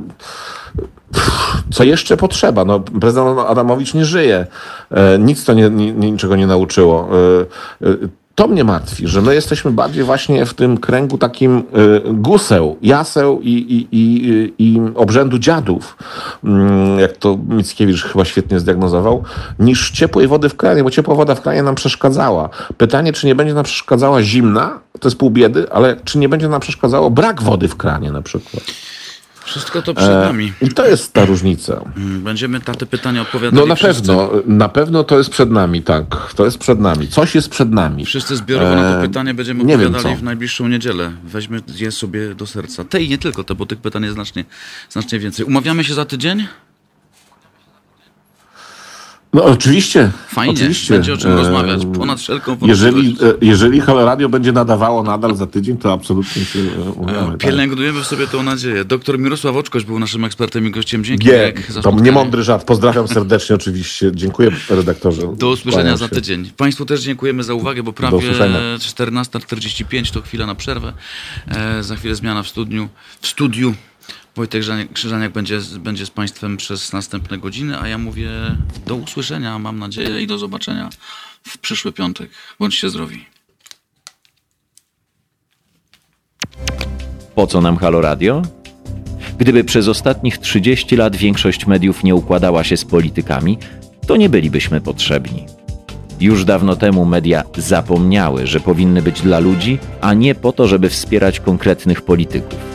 co jeszcze potrzeba? No, prezydent Adamowicz nie żyje. E, nic to nie, niczego nie nauczyło. To mnie martwi, że my jesteśmy bardziej właśnie w tym kręgu takim guseł, jaseł i, i, i, i obrzędu dziadów, mm, jak to Mickiewicz chyba świetnie zdiagnozował, niż ciepłej wody w kranie, bo ciepła woda w kranie nam przeszkadzała. Pytanie, czy nie będzie nam przeszkadzała zimna, to jest pół biedy, ale czy nie będzie nam przeszkadzało brak wody w kranie na przykład. Wszystko to przed nami. I to jest ta różnica. Będziemy na te pytania odpowiadali No na wszyscy. pewno, na pewno to jest przed nami, tak. To jest przed nami. Coś jest przed nami. Wszyscy zbiorowo na to E, pytanie będziemy nie odpowiadali w najbliższą niedzielę. Weźmy je sobie do serca. Te i nie tylko te, bo tych pytań jest znacznie, znacznie więcej. Umawiamy się za tydzień? No oczywiście. Fajnie, oczywiście. będzie o czym E, rozmawiać, ponad wszelką Jeżeli, e, jeżeli Halo Radio będzie nadawało nadal za tydzień, to absolutnie się e, umawiamy. tak. Pielęgnujemy w sobie tą nadzieję. Doktor Mirosław Oczkoś był naszym ekspertem i gościem. Dzięki Nie, to niemądry żart. Pozdrawiam serdecznie oczywiście. Dziękuję redaktorze. Do usłyszenia za tydzień. Państwu też dziękujemy za uwagę, bo prawie usłyszenia. 14.45 to chwila na przerwę. E, za chwilę zmiana w studiu. W studiu. Wojtek Żaniak- Krzyżaniak będzie, będzie z Państwem przez następne godziny, a ja mówię do usłyszenia, mam nadzieję, i do zobaczenia w przyszły piątek. Bądźcie zdrowi. Po co nam Halo Radio? Gdyby przez ostatnich 30 lat większość mediów nie układała się z politykami, to nie bylibyśmy potrzebni. Już dawno temu media zapomniały, że powinny być dla ludzi, a nie po to, żeby wspierać konkretnych polityków.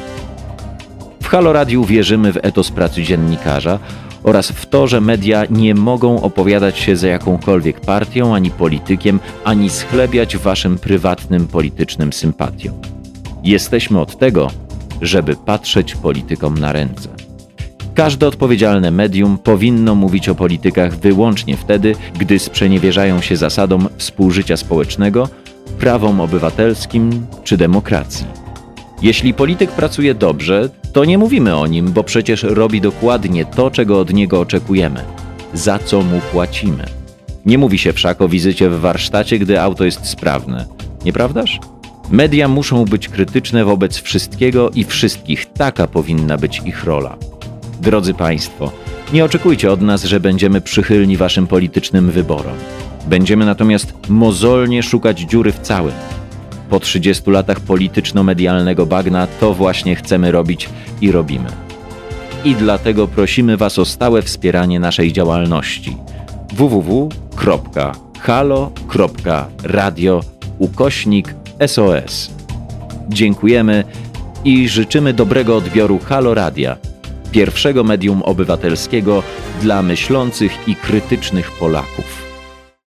W Halo Radiu wierzymy w etos pracy dziennikarza oraz w to, że media nie mogą opowiadać się za jakąkolwiek partią ani politykiem, ani schlebiać waszym prywatnym politycznym sympatiom. Jesteśmy od tego, żeby patrzeć politykom na ręce. Każde odpowiedzialne medium powinno mówić o politykach wyłącznie wtedy, gdy sprzeniewierzają się zasadom współżycia społecznego, prawom obywatelskim czy demokracji. Jeśli polityk pracuje dobrze, to nie mówimy o nim, bo przecież robi dokładnie to, czego od niego oczekujemy, za co mu płacimy. Nie mówi się wszak o wizycie w warsztacie, gdy auto jest sprawne. Nieprawdaż? Media muszą być krytyczne wobec wszystkiego i wszystkich. Taka powinna być ich rola. Drodzy Państwo, nie oczekujcie od nas, że będziemy przychylni Waszym politycznym wyborom. Będziemy natomiast mozolnie szukać dziury w całym. Po 30 latach polityczno-medialnego bagna to właśnie chcemy robić i robimy. I dlatego prosimy Was o stałe wspieranie naszej działalności www.halo.radio ukośnik SOS. Dziękujemy i życzymy dobrego odbioru Halo Radia, pierwszego medium obywatelskiego dla myślących i krytycznych Polaków.